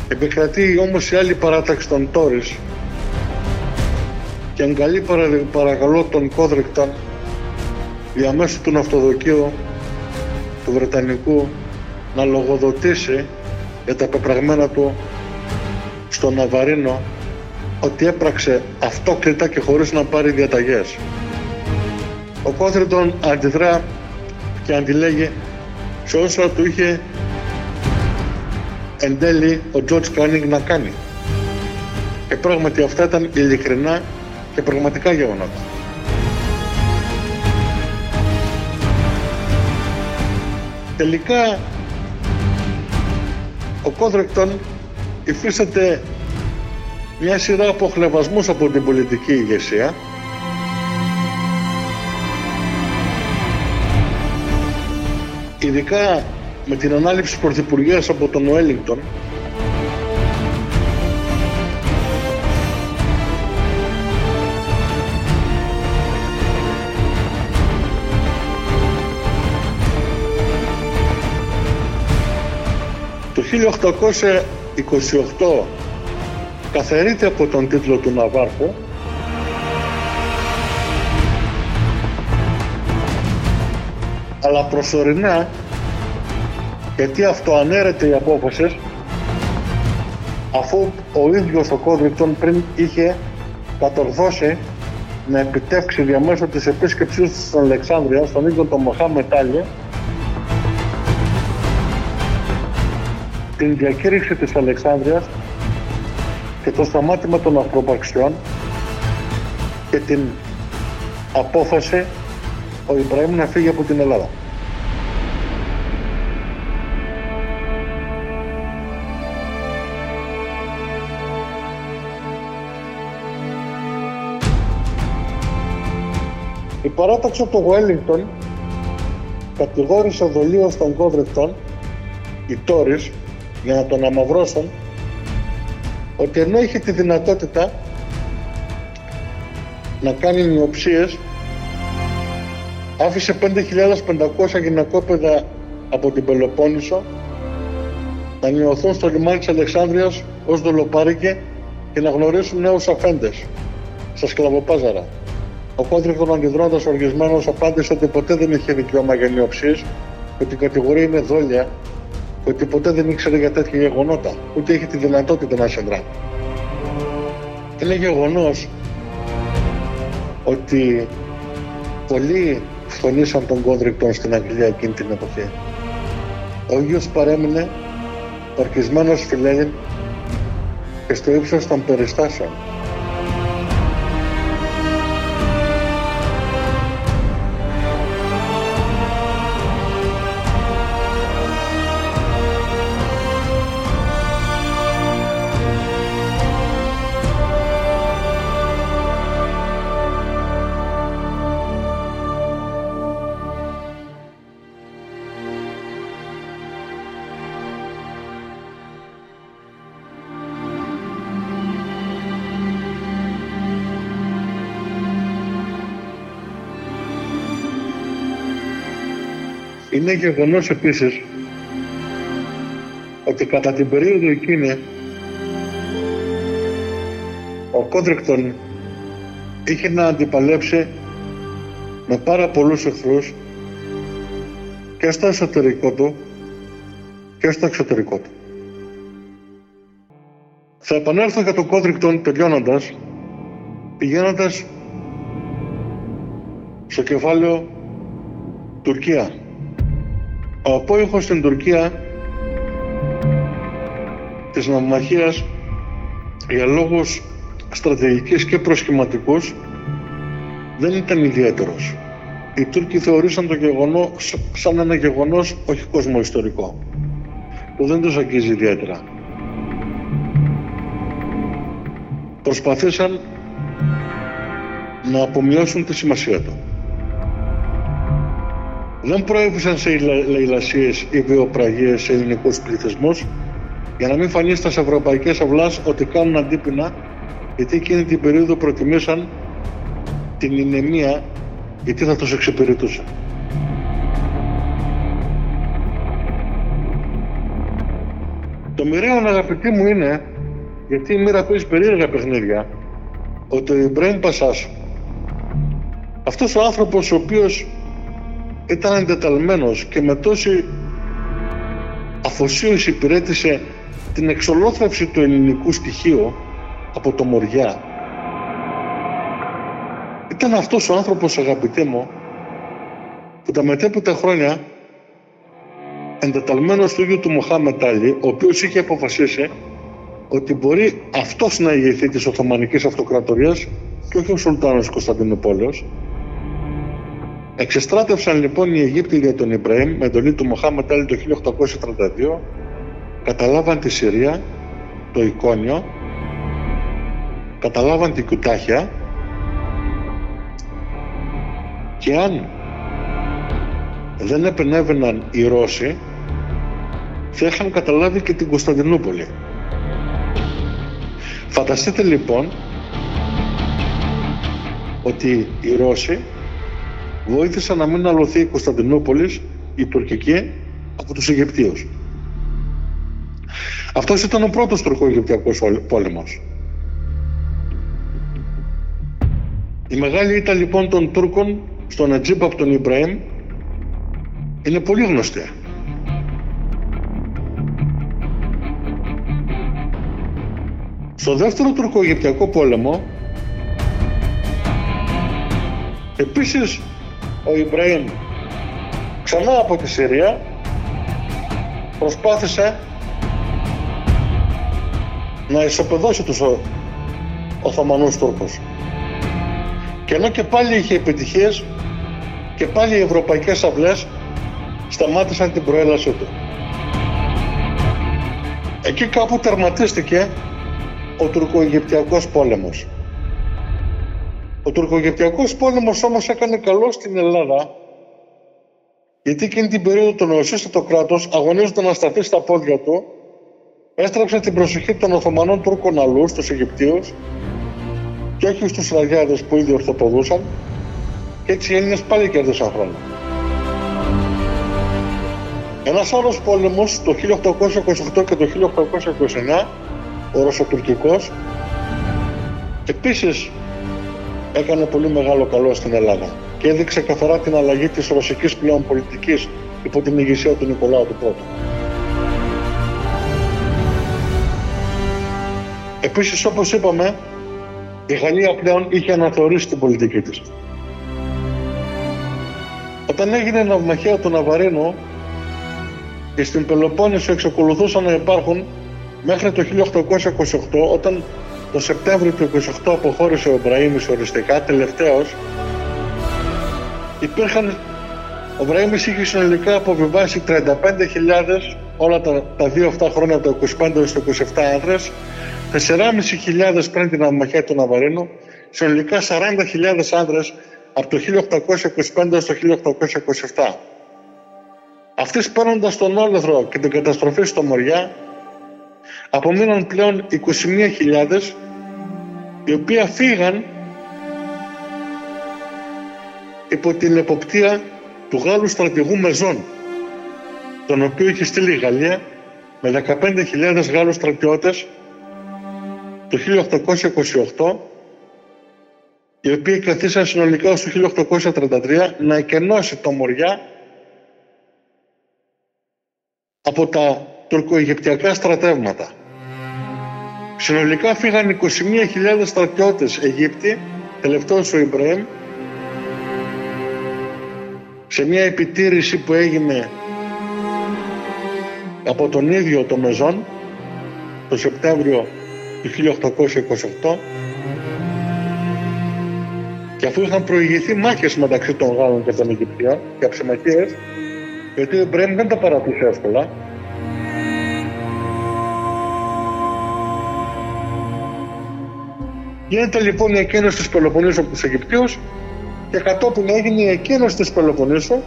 επικρατεί όμως η άλλη παράταξη των Τόρις. Και εγκαλεί παρακαλώ τον Κόδριγκτον διαμέσου του ναυτοδικείου του Βρετανικού να λογοδοτήσει για τα πεπραγμένα του στο Ναβαρίνο ότι έπραξε αυτόκλητα και χωρίς να πάρει διαταγές. Ο Κόδριγκτον αντιδρά και αντιλέγει σε όσα του είχε εν τέλει ο Τζορτζ Κάνινγκ να κάνει. Και πράγματι αυτά ήταν ειλικρινά και πραγματικά γεγονότα. Τελικά ο Κόδρεκτον υφίσταται μια σειρά από χλεβασμούς από την πολιτική ηγεσία. Ειδικά με την ανάληψη πρωθυπουργίας από τον Ουέλιγκτον 1828 καθαρείται από τον τίτλο του Ναβάρχου. Αλλά προσωρινά γιατί αυτό ανέρεται η απόφαση αφού ο ίδιος ο Κόδρικτον πριν είχε κατορθώσει να επιτεύξει διαμέσου της επίσκεψής του στην Αλεξάνδρεια στον ίδιο τον Μοχά την διακήρυξη της Αλεξάνδρειας και το σταμάτημα των αυτοπαξιών και την απόφαση ο Ιμπραήμ να φύγει από την Ελλάδα. Η παράταξη του Γουέλιγκτον κατηγόρησε δολίως των Κόβρεκτων, οι Τόρις, για να τον αμαυρώσουν ότι ενώ είχε τη δυνατότητα να κάνει μειοψίες άφησε 5.500 γυναικόπαιδα από την Πελοπόννησο να νιωθούν στο λιμάνι της Αλεξάνδρειας ως δολοπάρικε και να γνωρίσουν νέους αφέντες στα σκλαβοπάζαρα. Ο Κόντριχον αντιδρώντας οργισμένος απάντησε ότι ποτέ δεν είχε δικαίωμα για νιοψίες, ότι η κατηγορία είναι δόλια ότι ποτέ δεν ήξερε για τέτοια γεγονότα, ούτε είχε τη δυνατότητα να σε Είναι γεγονός ότι πολλοί φωνήσαν τον Κόντρικτον στην Αγγλία εκείνη την εποχή. Ο ίδιος παρέμεινε ορκισμένος φιλέγεν και στο ύψος των περιστάσεων. Είναι γεγονός επίσης ότι κατά την περίοδο εκείνη ο Κόντρεκτον είχε να αντιπαλέψει με πάρα πολλούς εχθρούς και στο εσωτερικό του και στο εξωτερικό του. Θα επανέλθω για τον Κόδρικτον τελειώνοντας, πηγαίνοντας στο κεφάλαιο Τουρκία. Ο απόϊχος στην Τουρκία της νομιμαχίας για λόγους στρατηγικής και προσχηματικούς δεν ήταν ιδιαίτερος. Οι Τούρκοι θεωρήσαν το γεγονός σαν ένα γεγονός όχι κοσμοϊστορικό που δεν τους αγγίζει ιδιαίτερα. Προσπαθήσαν να απομειώσουν τη σημασία του. Δεν προέβησαν σε λαϊλασίες ή βιοπραγίες σε ελληνικούς πληθυσμούς για να μην φανεί στα ευρωπαϊκές αυλάς ότι κάνουν αντίπεινα γιατί εκείνη την περίοδο προτιμήσαν την ηνεμία γιατί θα τους εξυπηρετούσε. Το μοιραίο αγαπητοί μου είναι γιατί η μοίρα παίζει περίεργα παιχνίδια ότι ο Ιμπραήμ Πασάς αυτός ο άνθρωπος ο οποίος ήταν εντεταλμένος και με τόση αφοσίωση υπηρέτησε την εξολόθρευση του ελληνικού στοιχείου από το Μοριά. Ήταν αυτός ο άνθρωπος αγαπητέ μου που τα μετέπειτα χρόνια εντεταλμένος του ίδιου του Μοχάμετ Άλλη, ο οποίος είχε αποφασίσει ότι μπορεί αυτός να ηγηθεί της Οθωμανικής Αυτοκρατορίας και όχι ο Σουλτάνος Κωνσταντινούπολεως. Εξεστράτευσαν λοιπόν οι Αιγύπτιοι για τον Ιμπραήμ με εντολή του Μοχάμετ Άλλη το 1832 καταλάβαν τη Συρία, το Εικόνιο, καταλάβαν την Κουτάχια. Και αν δεν επενέβαιναν οι Ρώσοι θα είχαν καταλάβει και την Κωνσταντινούπολη. Φανταστείτε λοιπόν ότι οι Ρώσοι βοήθησαν να μην αλωθεί η Κωνσταντινούπολης, η τουρκική, από τους Αιγυπτίους. Αυτός ήταν ο πρώτος τουρκο-αιγυπτιακός πόλεμος. Η μεγάλη ήττα λοιπόν των Τούρκων στον Ατζίπ από τον Ιμπραήμ είναι πολύ γνωστή. Στο δεύτερο τουρκο-αιγυπτιακό πόλεμο επίσης ο Ιμπραήμ ξανά από τη Συρία προσπάθησε να ισοπεδώσει τους Οθωμανούς Τούρκους. Και ενώ και πάλι είχε επιτυχίες και πάλι οι ευρωπαϊκές αυλές σταμάτησαν την προέλασή του. Εκεί κάπου τερματίστηκε ο τουρκο-αιγυπτιακός πόλεμος. Ο τουρκο-αιγυπτιακός πόλεμος όμως έκανε καλό στην Ελλάδα γιατί εκείνη την περίοδο το νεοσύστατο κράτος αγωνίζονταν να σταθεί στα πόδια του έστρεψε την προσοχή των Οθωμανών Τούρκων αλλού στους Αιγυπτίους και όχι στους Ραγιάδες που ήδη ορθοποδούσαν και έτσι οι Έλληνες πάλι κέρδισαν χρόνο. Ένας άλλος πόλεμος το 1828 και το 1829, ο Ρωσοτουρκικός, επίσης έκανε πολύ μεγάλο καλό στην Ελλάδα και έδειξε καθαρά την αλλαγή της ρωσικής πλέον πολιτικής υπό την ηγεσία του Νικολάου του Πρώτου. Επίσης, όπως είπαμε, η Γαλλία πλέον είχε αναθεωρήσει την πολιτική της. Όταν έγινε ναυμαχία του Ναβαρίνου και στην Πελοπόννησο εξακολουθούσαν να υπάρχουν μέχρι το 1828 όταν το Σεπτέμβριο του 18 αποχώρησε ο Μπραήμις οριστικά τελευταίος υπήρχαν ο Μπραήμις είχε συνολικά αποβιβάσει 35.000 όλα τα, τα δύο αυτά χρόνια το 25 στο 27 άνδρες 4.500 πριν την αμαχία του Ναβαρίνου, συνολικά 40.000 άνδρες από το 1825 στο 1827. Αυτοί σπέρνοντας τον όλεθρο και την καταστροφή στο Μοριά, απομείναν πλέον 21.000 οι οποίοι φύγαν υπό την εποπτεία του Γάλλου στρατηγού Μεζών, τον οποίο είχε στείλει η Γαλλία με 15.000 Γάλλους στρατιώτες το 1828 οι οποίοι καθίσαν συνολικά ως το 1833 να εκενώσει το Μοριά από τα τουρκοαιγυπτιακά στρατεύματα. Συνολικά φύγαν 21.000 στρατιώτες Αιγύπτιοι, τελευταίος ο Ιμπραήμ, σε μια επιτήρηση που έγινε από τον ίδιο το Μεζόν το Σεπτέμβριο του 1828 και αφού είχαν προηγηθεί μάχες μεταξύ των Γάλλων και των Αιγυπτιών και αψημαχίες γιατί ο Μπρέμ δεν τα παρατούσε εύκολα Γίνεται λοιπόν η εκένωση της Πελοποννήσου από τους Αιγυπτίους και κατόπιν έγινε η εκένωση της Πελοποννήσου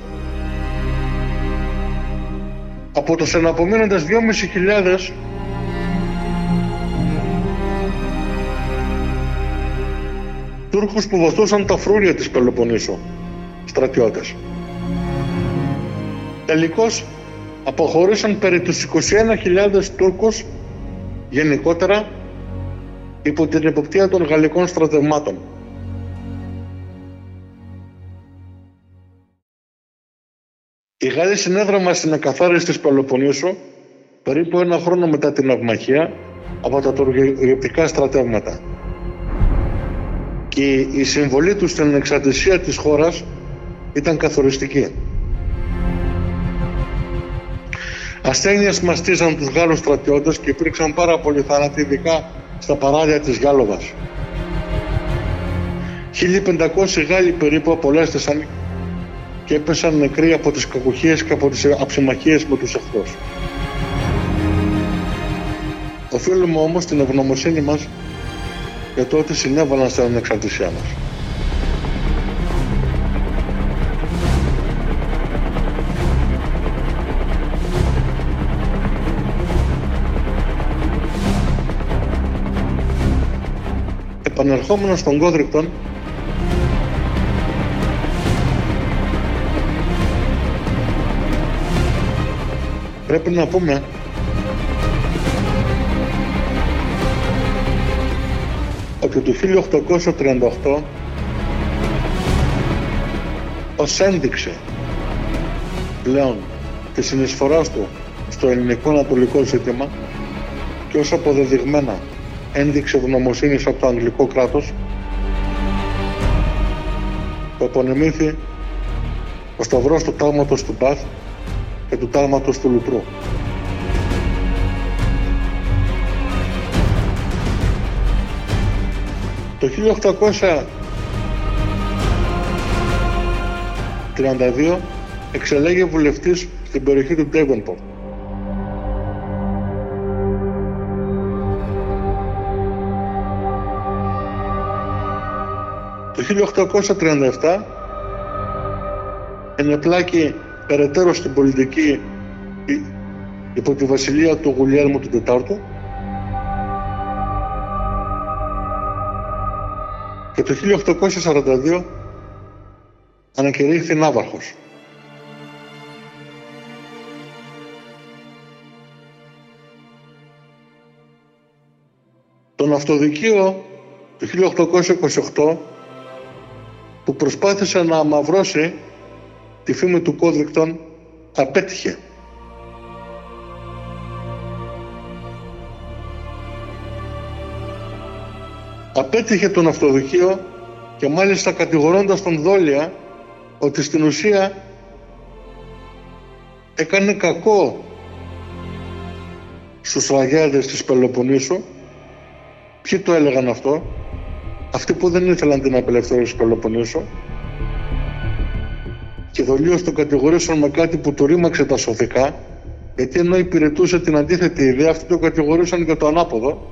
από τους εναπομείνοντες 2.500 Τούρκους που βοηθούσαν τα φρούρια της Πελοποννήσου, στρατιώτες. Τελικώς αποχωρήσαν περί τους 21.000 Τούρκους γενικότερα υπό την εποπτεία των γαλλικών στρατευμάτων. Οι Γάλλοι συνέδραμα στην εκαθάριση της Πελοποννήσου περίπου ένα χρόνο μετά την αυμαχία από τα τουρκικά στρατεύματα. Και η συμβολή τους στην εξαρτησία της χώρας ήταν καθοριστική. Ασθένειες μαστίζαν τους Γάλλους στρατιώτες και υπήρξαν πάρα πολλοί θάνατοι, ειδικά στα παράλια της Γάλλοβας. 1500 Γάλλοι περίπου απολέστησαν και έπεσαν νεκροί από τις κακουχίες και από τις αψημαχίες με τους εχθρούς. Οφείλουμε όμως την ευγνωμοσύνη μας για το ότι συνέβαλαν στην ανεξαρτησία μας. Επανερχόμενος στον Κόδρικτον, πρέπει να πούμε ότι το 1838 ως ένδειξε πλέον τη συνεισφορά του στο ελληνικό ανατολικό ζήτημα και ως αποδεδειγμένα ένδειξε ευγνωμοσύνης από το αγγλικό κράτος που απονεμήθη ο σταυρός του τάγματος του Μπαθ και του τάγματος του Λουτρού. Το 1832 εξελέγει βουλευτής στην περιοχή του Ντέβενπορτ. Το 1837 ενεπλάκη περαιτέρω στην πολιτική υπό τη βασιλεία του Γουλιέρμου του Τετάρτου και το 1842 ανακηρύχθη Ναύαρχος. Το ναυτοδικείο του 1828 που προσπάθησε να αμαυρώσει τη φήμη του Κόδρικτον απέτυχε. Απέτυχε τον αυτοδοχείο και μάλιστα κατηγορώντας τον Δόλια ότι στην ουσία έκανε κακό στους ραγιάδες της Πελοποννήσου. Ποιοι το έλεγαν αυτό, αυτοί που δεν ήθελαν την απελευθέρωση της Πελοποννήσου και δολίως τον κατηγορήσαν με κάτι που του ρήμαξε τα σωθικά γιατί ενώ υπηρετούσε την αντίθετη ιδέα αυτοί το κατηγορήσαν για το ανάποδο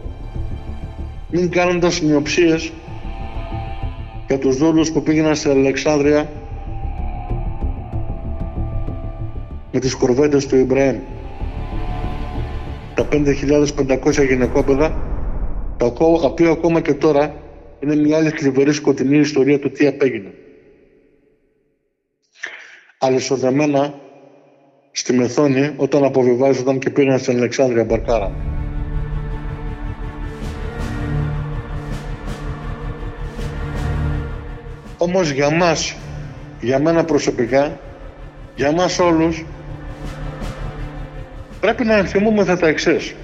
μην κάνοντας μειοψίες για τους δόλους που πήγαιναν στην Αλεξάνδρεια με τις κορβέτες του Ιμπραήμ. Τα 5.500 γυναικόπαιδα, τα οποία ακόμα και τώρα είναι μια άλλη θλιβερή σκοτεινή ιστορία του τι απέγινε αλυσοδεμένα στη Μεθόνη όταν αποβιβάζονταν και πήγαν στην Αλεξάνδρεια Μπαρκάρα. Όμως για μας, για μένα προσωπικά, για μας όλους, πρέπει να ενθυμούμε τα εξής.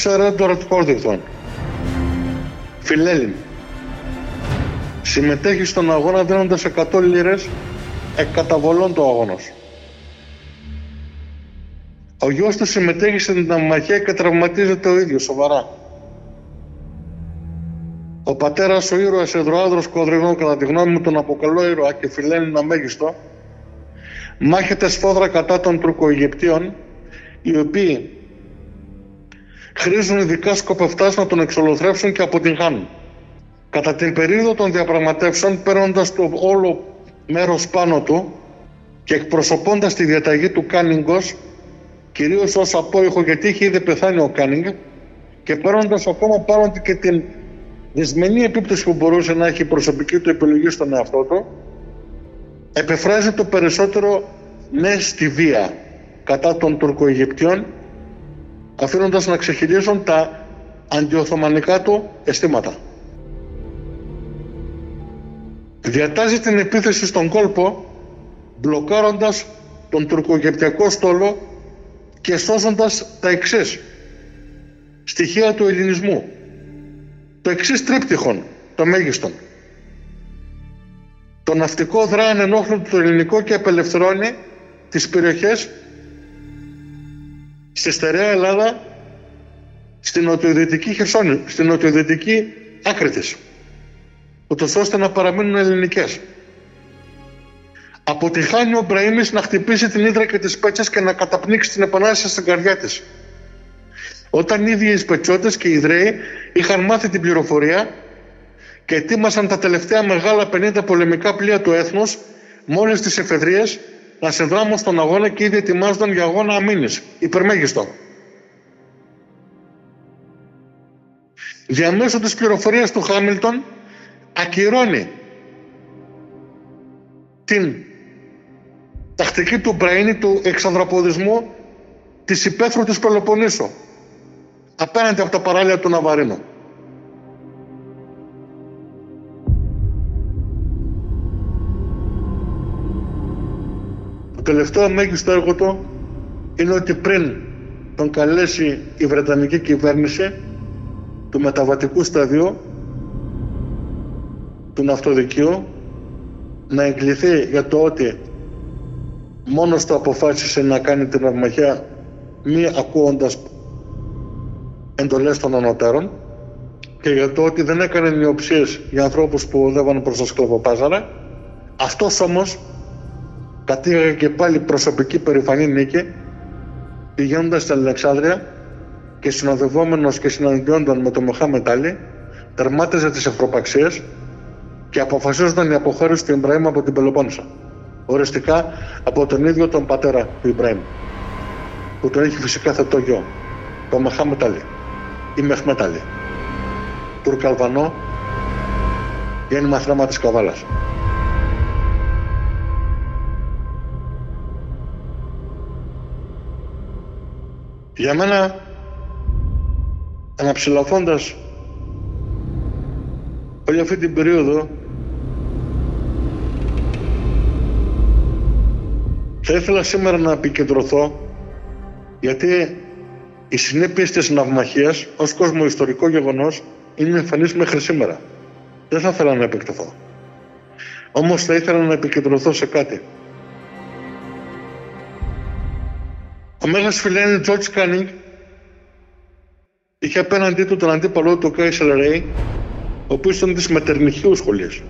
Σερ Έντουαρτ Κόρδικτον, Φιλέλλην, συμμετέχει στον αγώνα δίνοντας 100 λίρες εκαταβολών του αγώνος. Ο γιος του συμμετέχει στην αμαχία και τραυματίζεται ο ίδιος σοβαρά. Ο πατέρας, ο ήρωας Εδρωάδρος Κοδρινών, κατά τη γνώμη μου τον αποκαλώ ήρωα και φιλένει αμέγιστο, μάχεται σφόδρα κατά των Τουρκοαιγυπτίων, οι οποίοι χρήζουν ειδικά σκοπευτάς να τον εξολοθρεύσουν και αποτυγχάνουν. Κατά την περίοδο των διαπραγματεύσεων, παίρνοντας το όλο μέρος πάνω του και εκπροσωπώντας τη διαταγή του Κάνιγκος, κυρίως ως απόηχο γιατί είχε ήδη πεθάνει ο Κάνινγκ και παίρνοντας ακόμα πάνω και την δυσμενή επίπτωση που μπορούσε να έχει η προσωπική του επιλογή στον εαυτό του, εκφράζει το περισσότερο ναι στη βία κατά των Τουρκοαιγυπτίων, αφήνοντας να ξεχειλίζουν τα αντιοθωμανικά του αισθήματα. Διατάζει την επίθεση στον κόλπο, μπλοκάροντας τον τουρκογεπτιακό στόλο και σώζοντας τα εξής στοιχεία του ελληνισμού το εξής τρίπτυχον, το μέγιστον. Το ναυτικό δράει ανενόχλητο το ελληνικό και απελευθερώνει τις περιοχές στη στερεά Ελλάδα στην νοτιοδυτική Χερσόνη, στην νοτιοδυτική άκρη της ούτως ώστε να παραμείνουν ελληνικές. Αποτυχάνει ο Μπραήμις να χτυπήσει την ύδρα και τις πέτσες και να καταπνίξει την επανάσταση στην καρδιά της. Όταν οι ίδιοι οι Σπετσότες και οι Ιδραίοι είχαν μάθει την πληροφορία και ετοίμασαν τα τελευταία μεγάλα 50 πολεμικά πλοία του έθνους μόλις τις εφεδρίες να συνδράμουν στον αγώνα και ήδη ετοιμάζονταν για αγώνα αμήνης, υπερμέγιστο. Διαμέσου της πληροφορίας του Χάμιλτον ακυρώνει την τακτική του Μπραίνη του εξανδραποδισμού της υπαίθρου της Πελοποννήσου απέναντι από τα παράλια του Ναβαρίνου. Τελευταίο μέγιστο έργο του είναι ότι πριν τον καλέσει η Βρετανική κυβέρνηση του μεταβατικού σταδίου του ναυτοδικείου να εγκληθεί για το ότι μόνος του αποφάσισε να κάνει την αυμαχία μη ακούοντας εντολές των ανωτέρων και για το ότι δεν έκανε νιοψίες για ανθρώπους που οδεύαν προς τα σκλαβοπάζαρα. Αυτός όμως κατήγαγε και πάλι προσωπική περηφανή νίκη πηγαίνοντας στην Αλεξάνδρεια και συνοδευόμενος και συναντιόνταν με το Μοχάμετ Άλλη τερμάτιζε τις ευρωπαξίες και αποφασίζονταν η αποχώρηση του Ιμπραήμ από την Πελοπόννησο. Οριστικά από τον ίδιο τον πατέρα του Ιμπραήμ, που τον έχει φυσικά θετό γιο, τον Μοχάμετ Άλλη η Μεχμέταλη. Τουρκαλβανό γέννημα θρέμα της Καβάλας. Για μένα, αναψηλαφώντας όλη αυτή την περίοδο, θα ήθελα σήμερα να επικεντρωθώ γιατί οι συνέπειες της ναυμαχίας ως κοσμοϊστορικό γεγονός είναι εμφανείς μέχρι σήμερα. Δεν θα ήθελα να επεκταθώ. Όμως θα ήθελα να επικεντρωθώ σε κάτι. Ο Μέγας φιλέλλην George Κάνινγκ είχε απέναντί του τον αντίπαλό του Κάσελρεϊ, ο οποίος ήταν της μετερνιχείου σχολής.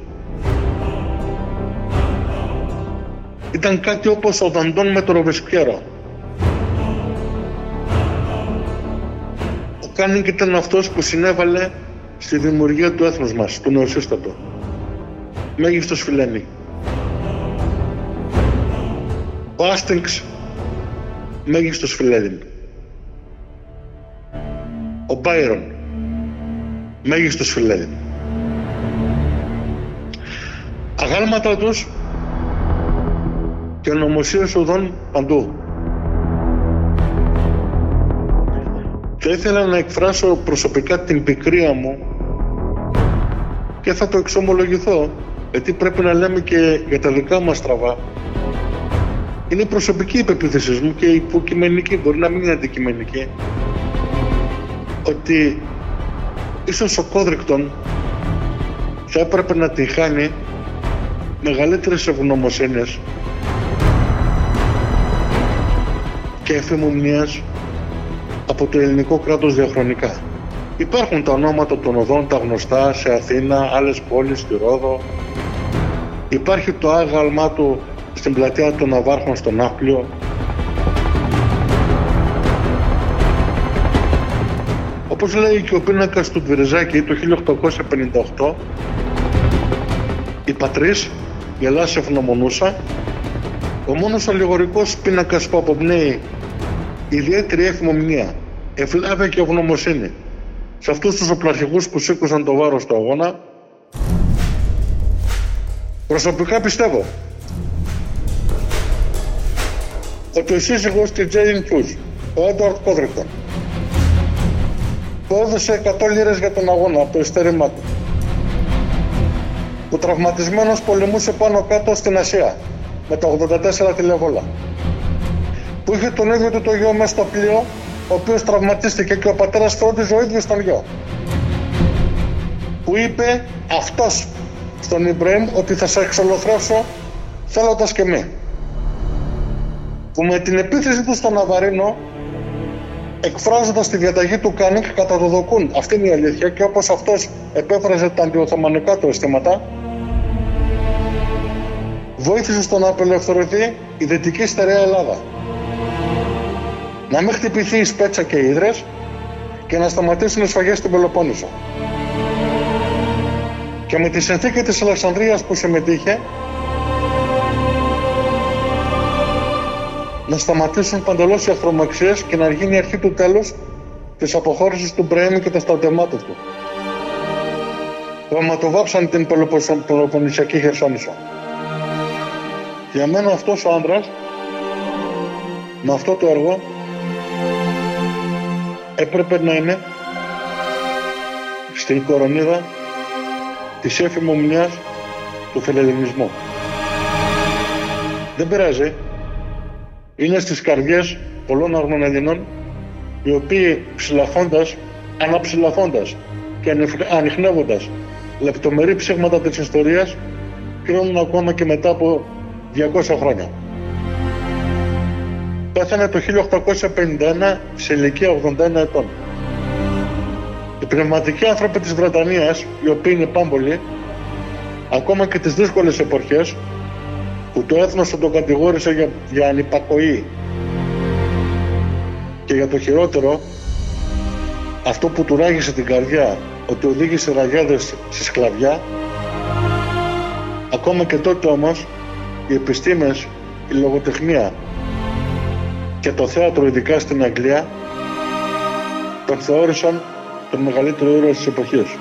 Ήταν κάτι όπως ο Δαντών με το Ροβεσπιέρο. Κάνινγκ ήταν αυτός που συνέβαλε στη δημιουργία του έθνους μας, του νεοσύστατου. Μέγιστος φιλέλλην. Ο Άστινγκς, μέγιστος φιλέλλην. Ο Μπάιρον, μέγιστος φιλέλλην. Αγάλματα τους και ονομασίες οδών παντού. Θα ήθελα να εκφράσω προσωπικά την πικρία μου και θα το εξομολογηθώ, γιατί πρέπει να λέμε και για τα δικά μας τραβά. Είναι προσωπική η πεποίθησή μου και υποκειμενική, μπορεί να μην είναι αντικειμενική, ότι ίσως ο Κόδρικτον θα έπρεπε να τη χάνει μεγαλύτερες ευγνωμοσύνες και εφημομνίας από το ελληνικό κράτος διαχρονικά. Υπάρχουν τα ονόματα των οδών, τα γνωστά σε Αθήνα, άλλες πόλεις, στη Ρόδο. Υπάρχει το άγαλμά του στην πλατεία των Ναβάρχων στον Ναύπλιο. Όπως λέει και ο πίνακας του Τβιριζάκη το 1858, η πατρίς, η Ελλάδα ευγνωμονούσα, ο μόνος αλληγορικός πίνακας που αποπνέει ιδιαίτερη εφημομνία, ευλάβεια και ευγνωμοσύνη σε αυτούς τους οπλαρχηγούς που σήκωσαν το βάρος του αγώνα, προσωπικά πιστεύω ότι ο σύζυγος της Τζέιν Χιούς, ο Έντουαρτ Κόδρικτον, που έδωσε 100 λίρες για τον αγώνα από το ειστέρημά του, που τραυματισμένος πολεμούσε πάνω κάτω στην Ασία με τα 84 τηλεβόλα, που είχε τον ίδιο του το γιο μέσα στο πλοίο, ο οποίος τραυματίστηκε και ο πατέρας φρόντιζε ο ίδιος τον γιο. Που είπε αυτός στον Ιμπραήμ ότι θα σε εξολοθρεύσω θέλοντας και μη. Που με την επίθεση του στον Ναβαρίνο εκφράζοντας τη διαταγή του Κάνινγκ κατά το δοκούν. Αυτή είναι η αλήθεια και όπως αυτός εξέφραζε τα αντιοθωμανικά του αισθήματα βοήθησε στο να απελευθερωθεί η δυτική στερεά Ελλάδα. Να μην χτυπηθεί η Σπέτσα και οι Ήδρες και να σταματήσουν οι σφαγές στην Πελοπόννησο. Και με τη συνθήκη της Αλεξανδρίας που συμμετείχε να σταματήσουν παντελώς οι αχθρομαξίες και να γίνει η αρχή του τέλους της αποχώρησης του Μπρέμι και των στρατευμάτων του. Πραγματοβάψαν την Πελοποννησιακή Χερσόνησο. Για μένα αυτός ο άντρας με αυτό το έργο έπρεπε να είναι στην κορονίδα της εφημομνιάς του φιλελληνισμού. Δεν πειράζει. Είναι στις καρδιές πολλών αγνών Ελλήνων οι οποίοι ψηλαφώντας, αναψηλαφώντας και ανοιχνεύοντας λεπτομερή ψήγματα της ιστορίας κρίνουν ακόμα και μετά από 200 χρόνια. Πέθανε το 1851 σε ηλικία 81 ετών. Οι πνευματικοί άνθρωποι της Βρετανίας, οι οποίοι είναι πάμπολοι, ακόμα και τις δύσκολες εποχές, που το έθνος τον κατηγόρησε για, για ανυπακοή και για το χειρότερο, αυτό που του ράγισε την καρδιά, ότι οδήγησε ραγιάδες στη σκλαβιά, ακόμα και τότε όμως οι επιστήμες, η λογοτεχνία και το θέατρο ειδικά στην Αγγλία τον θεώρησαν τον μεγαλύτερο ήρωα της εποχής.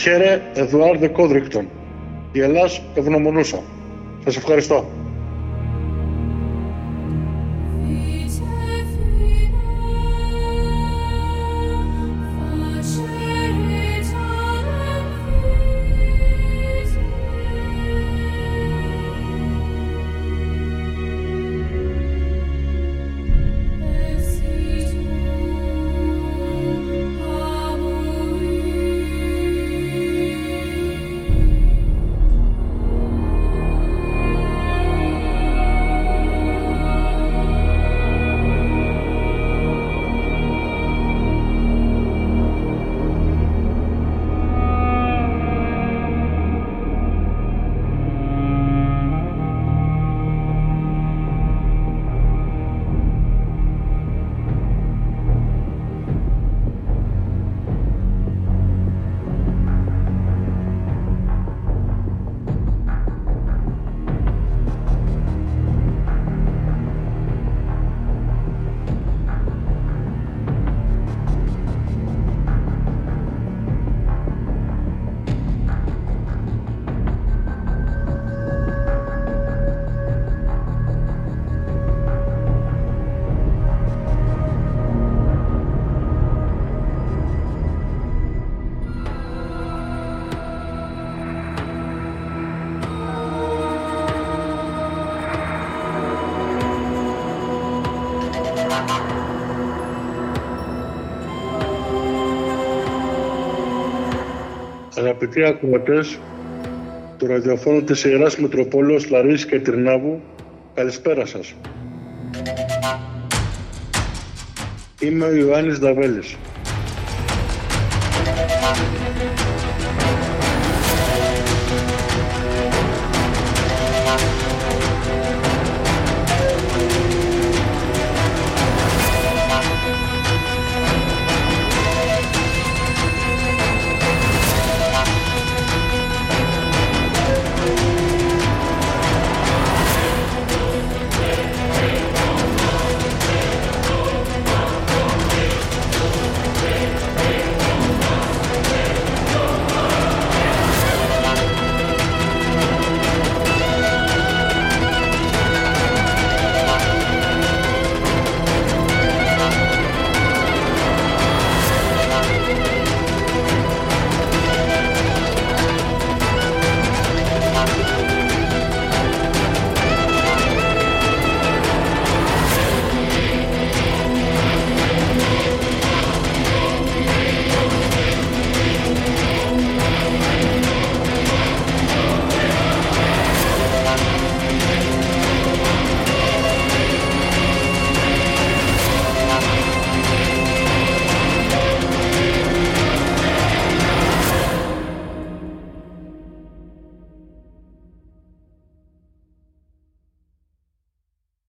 Χαίρε Εδουάρδε Κόδρικτον. Η Ελλάς ευγνωμονούσα. Σας ευχαριστώ. Αγαπητοί ακροατές του ραδιοφώνου της Ιεράς Μητροπόλεως Λαρίσης και Τρινάβου, καλησπέρα σας. Είμαι ο Ιωάννης Δαβέλης.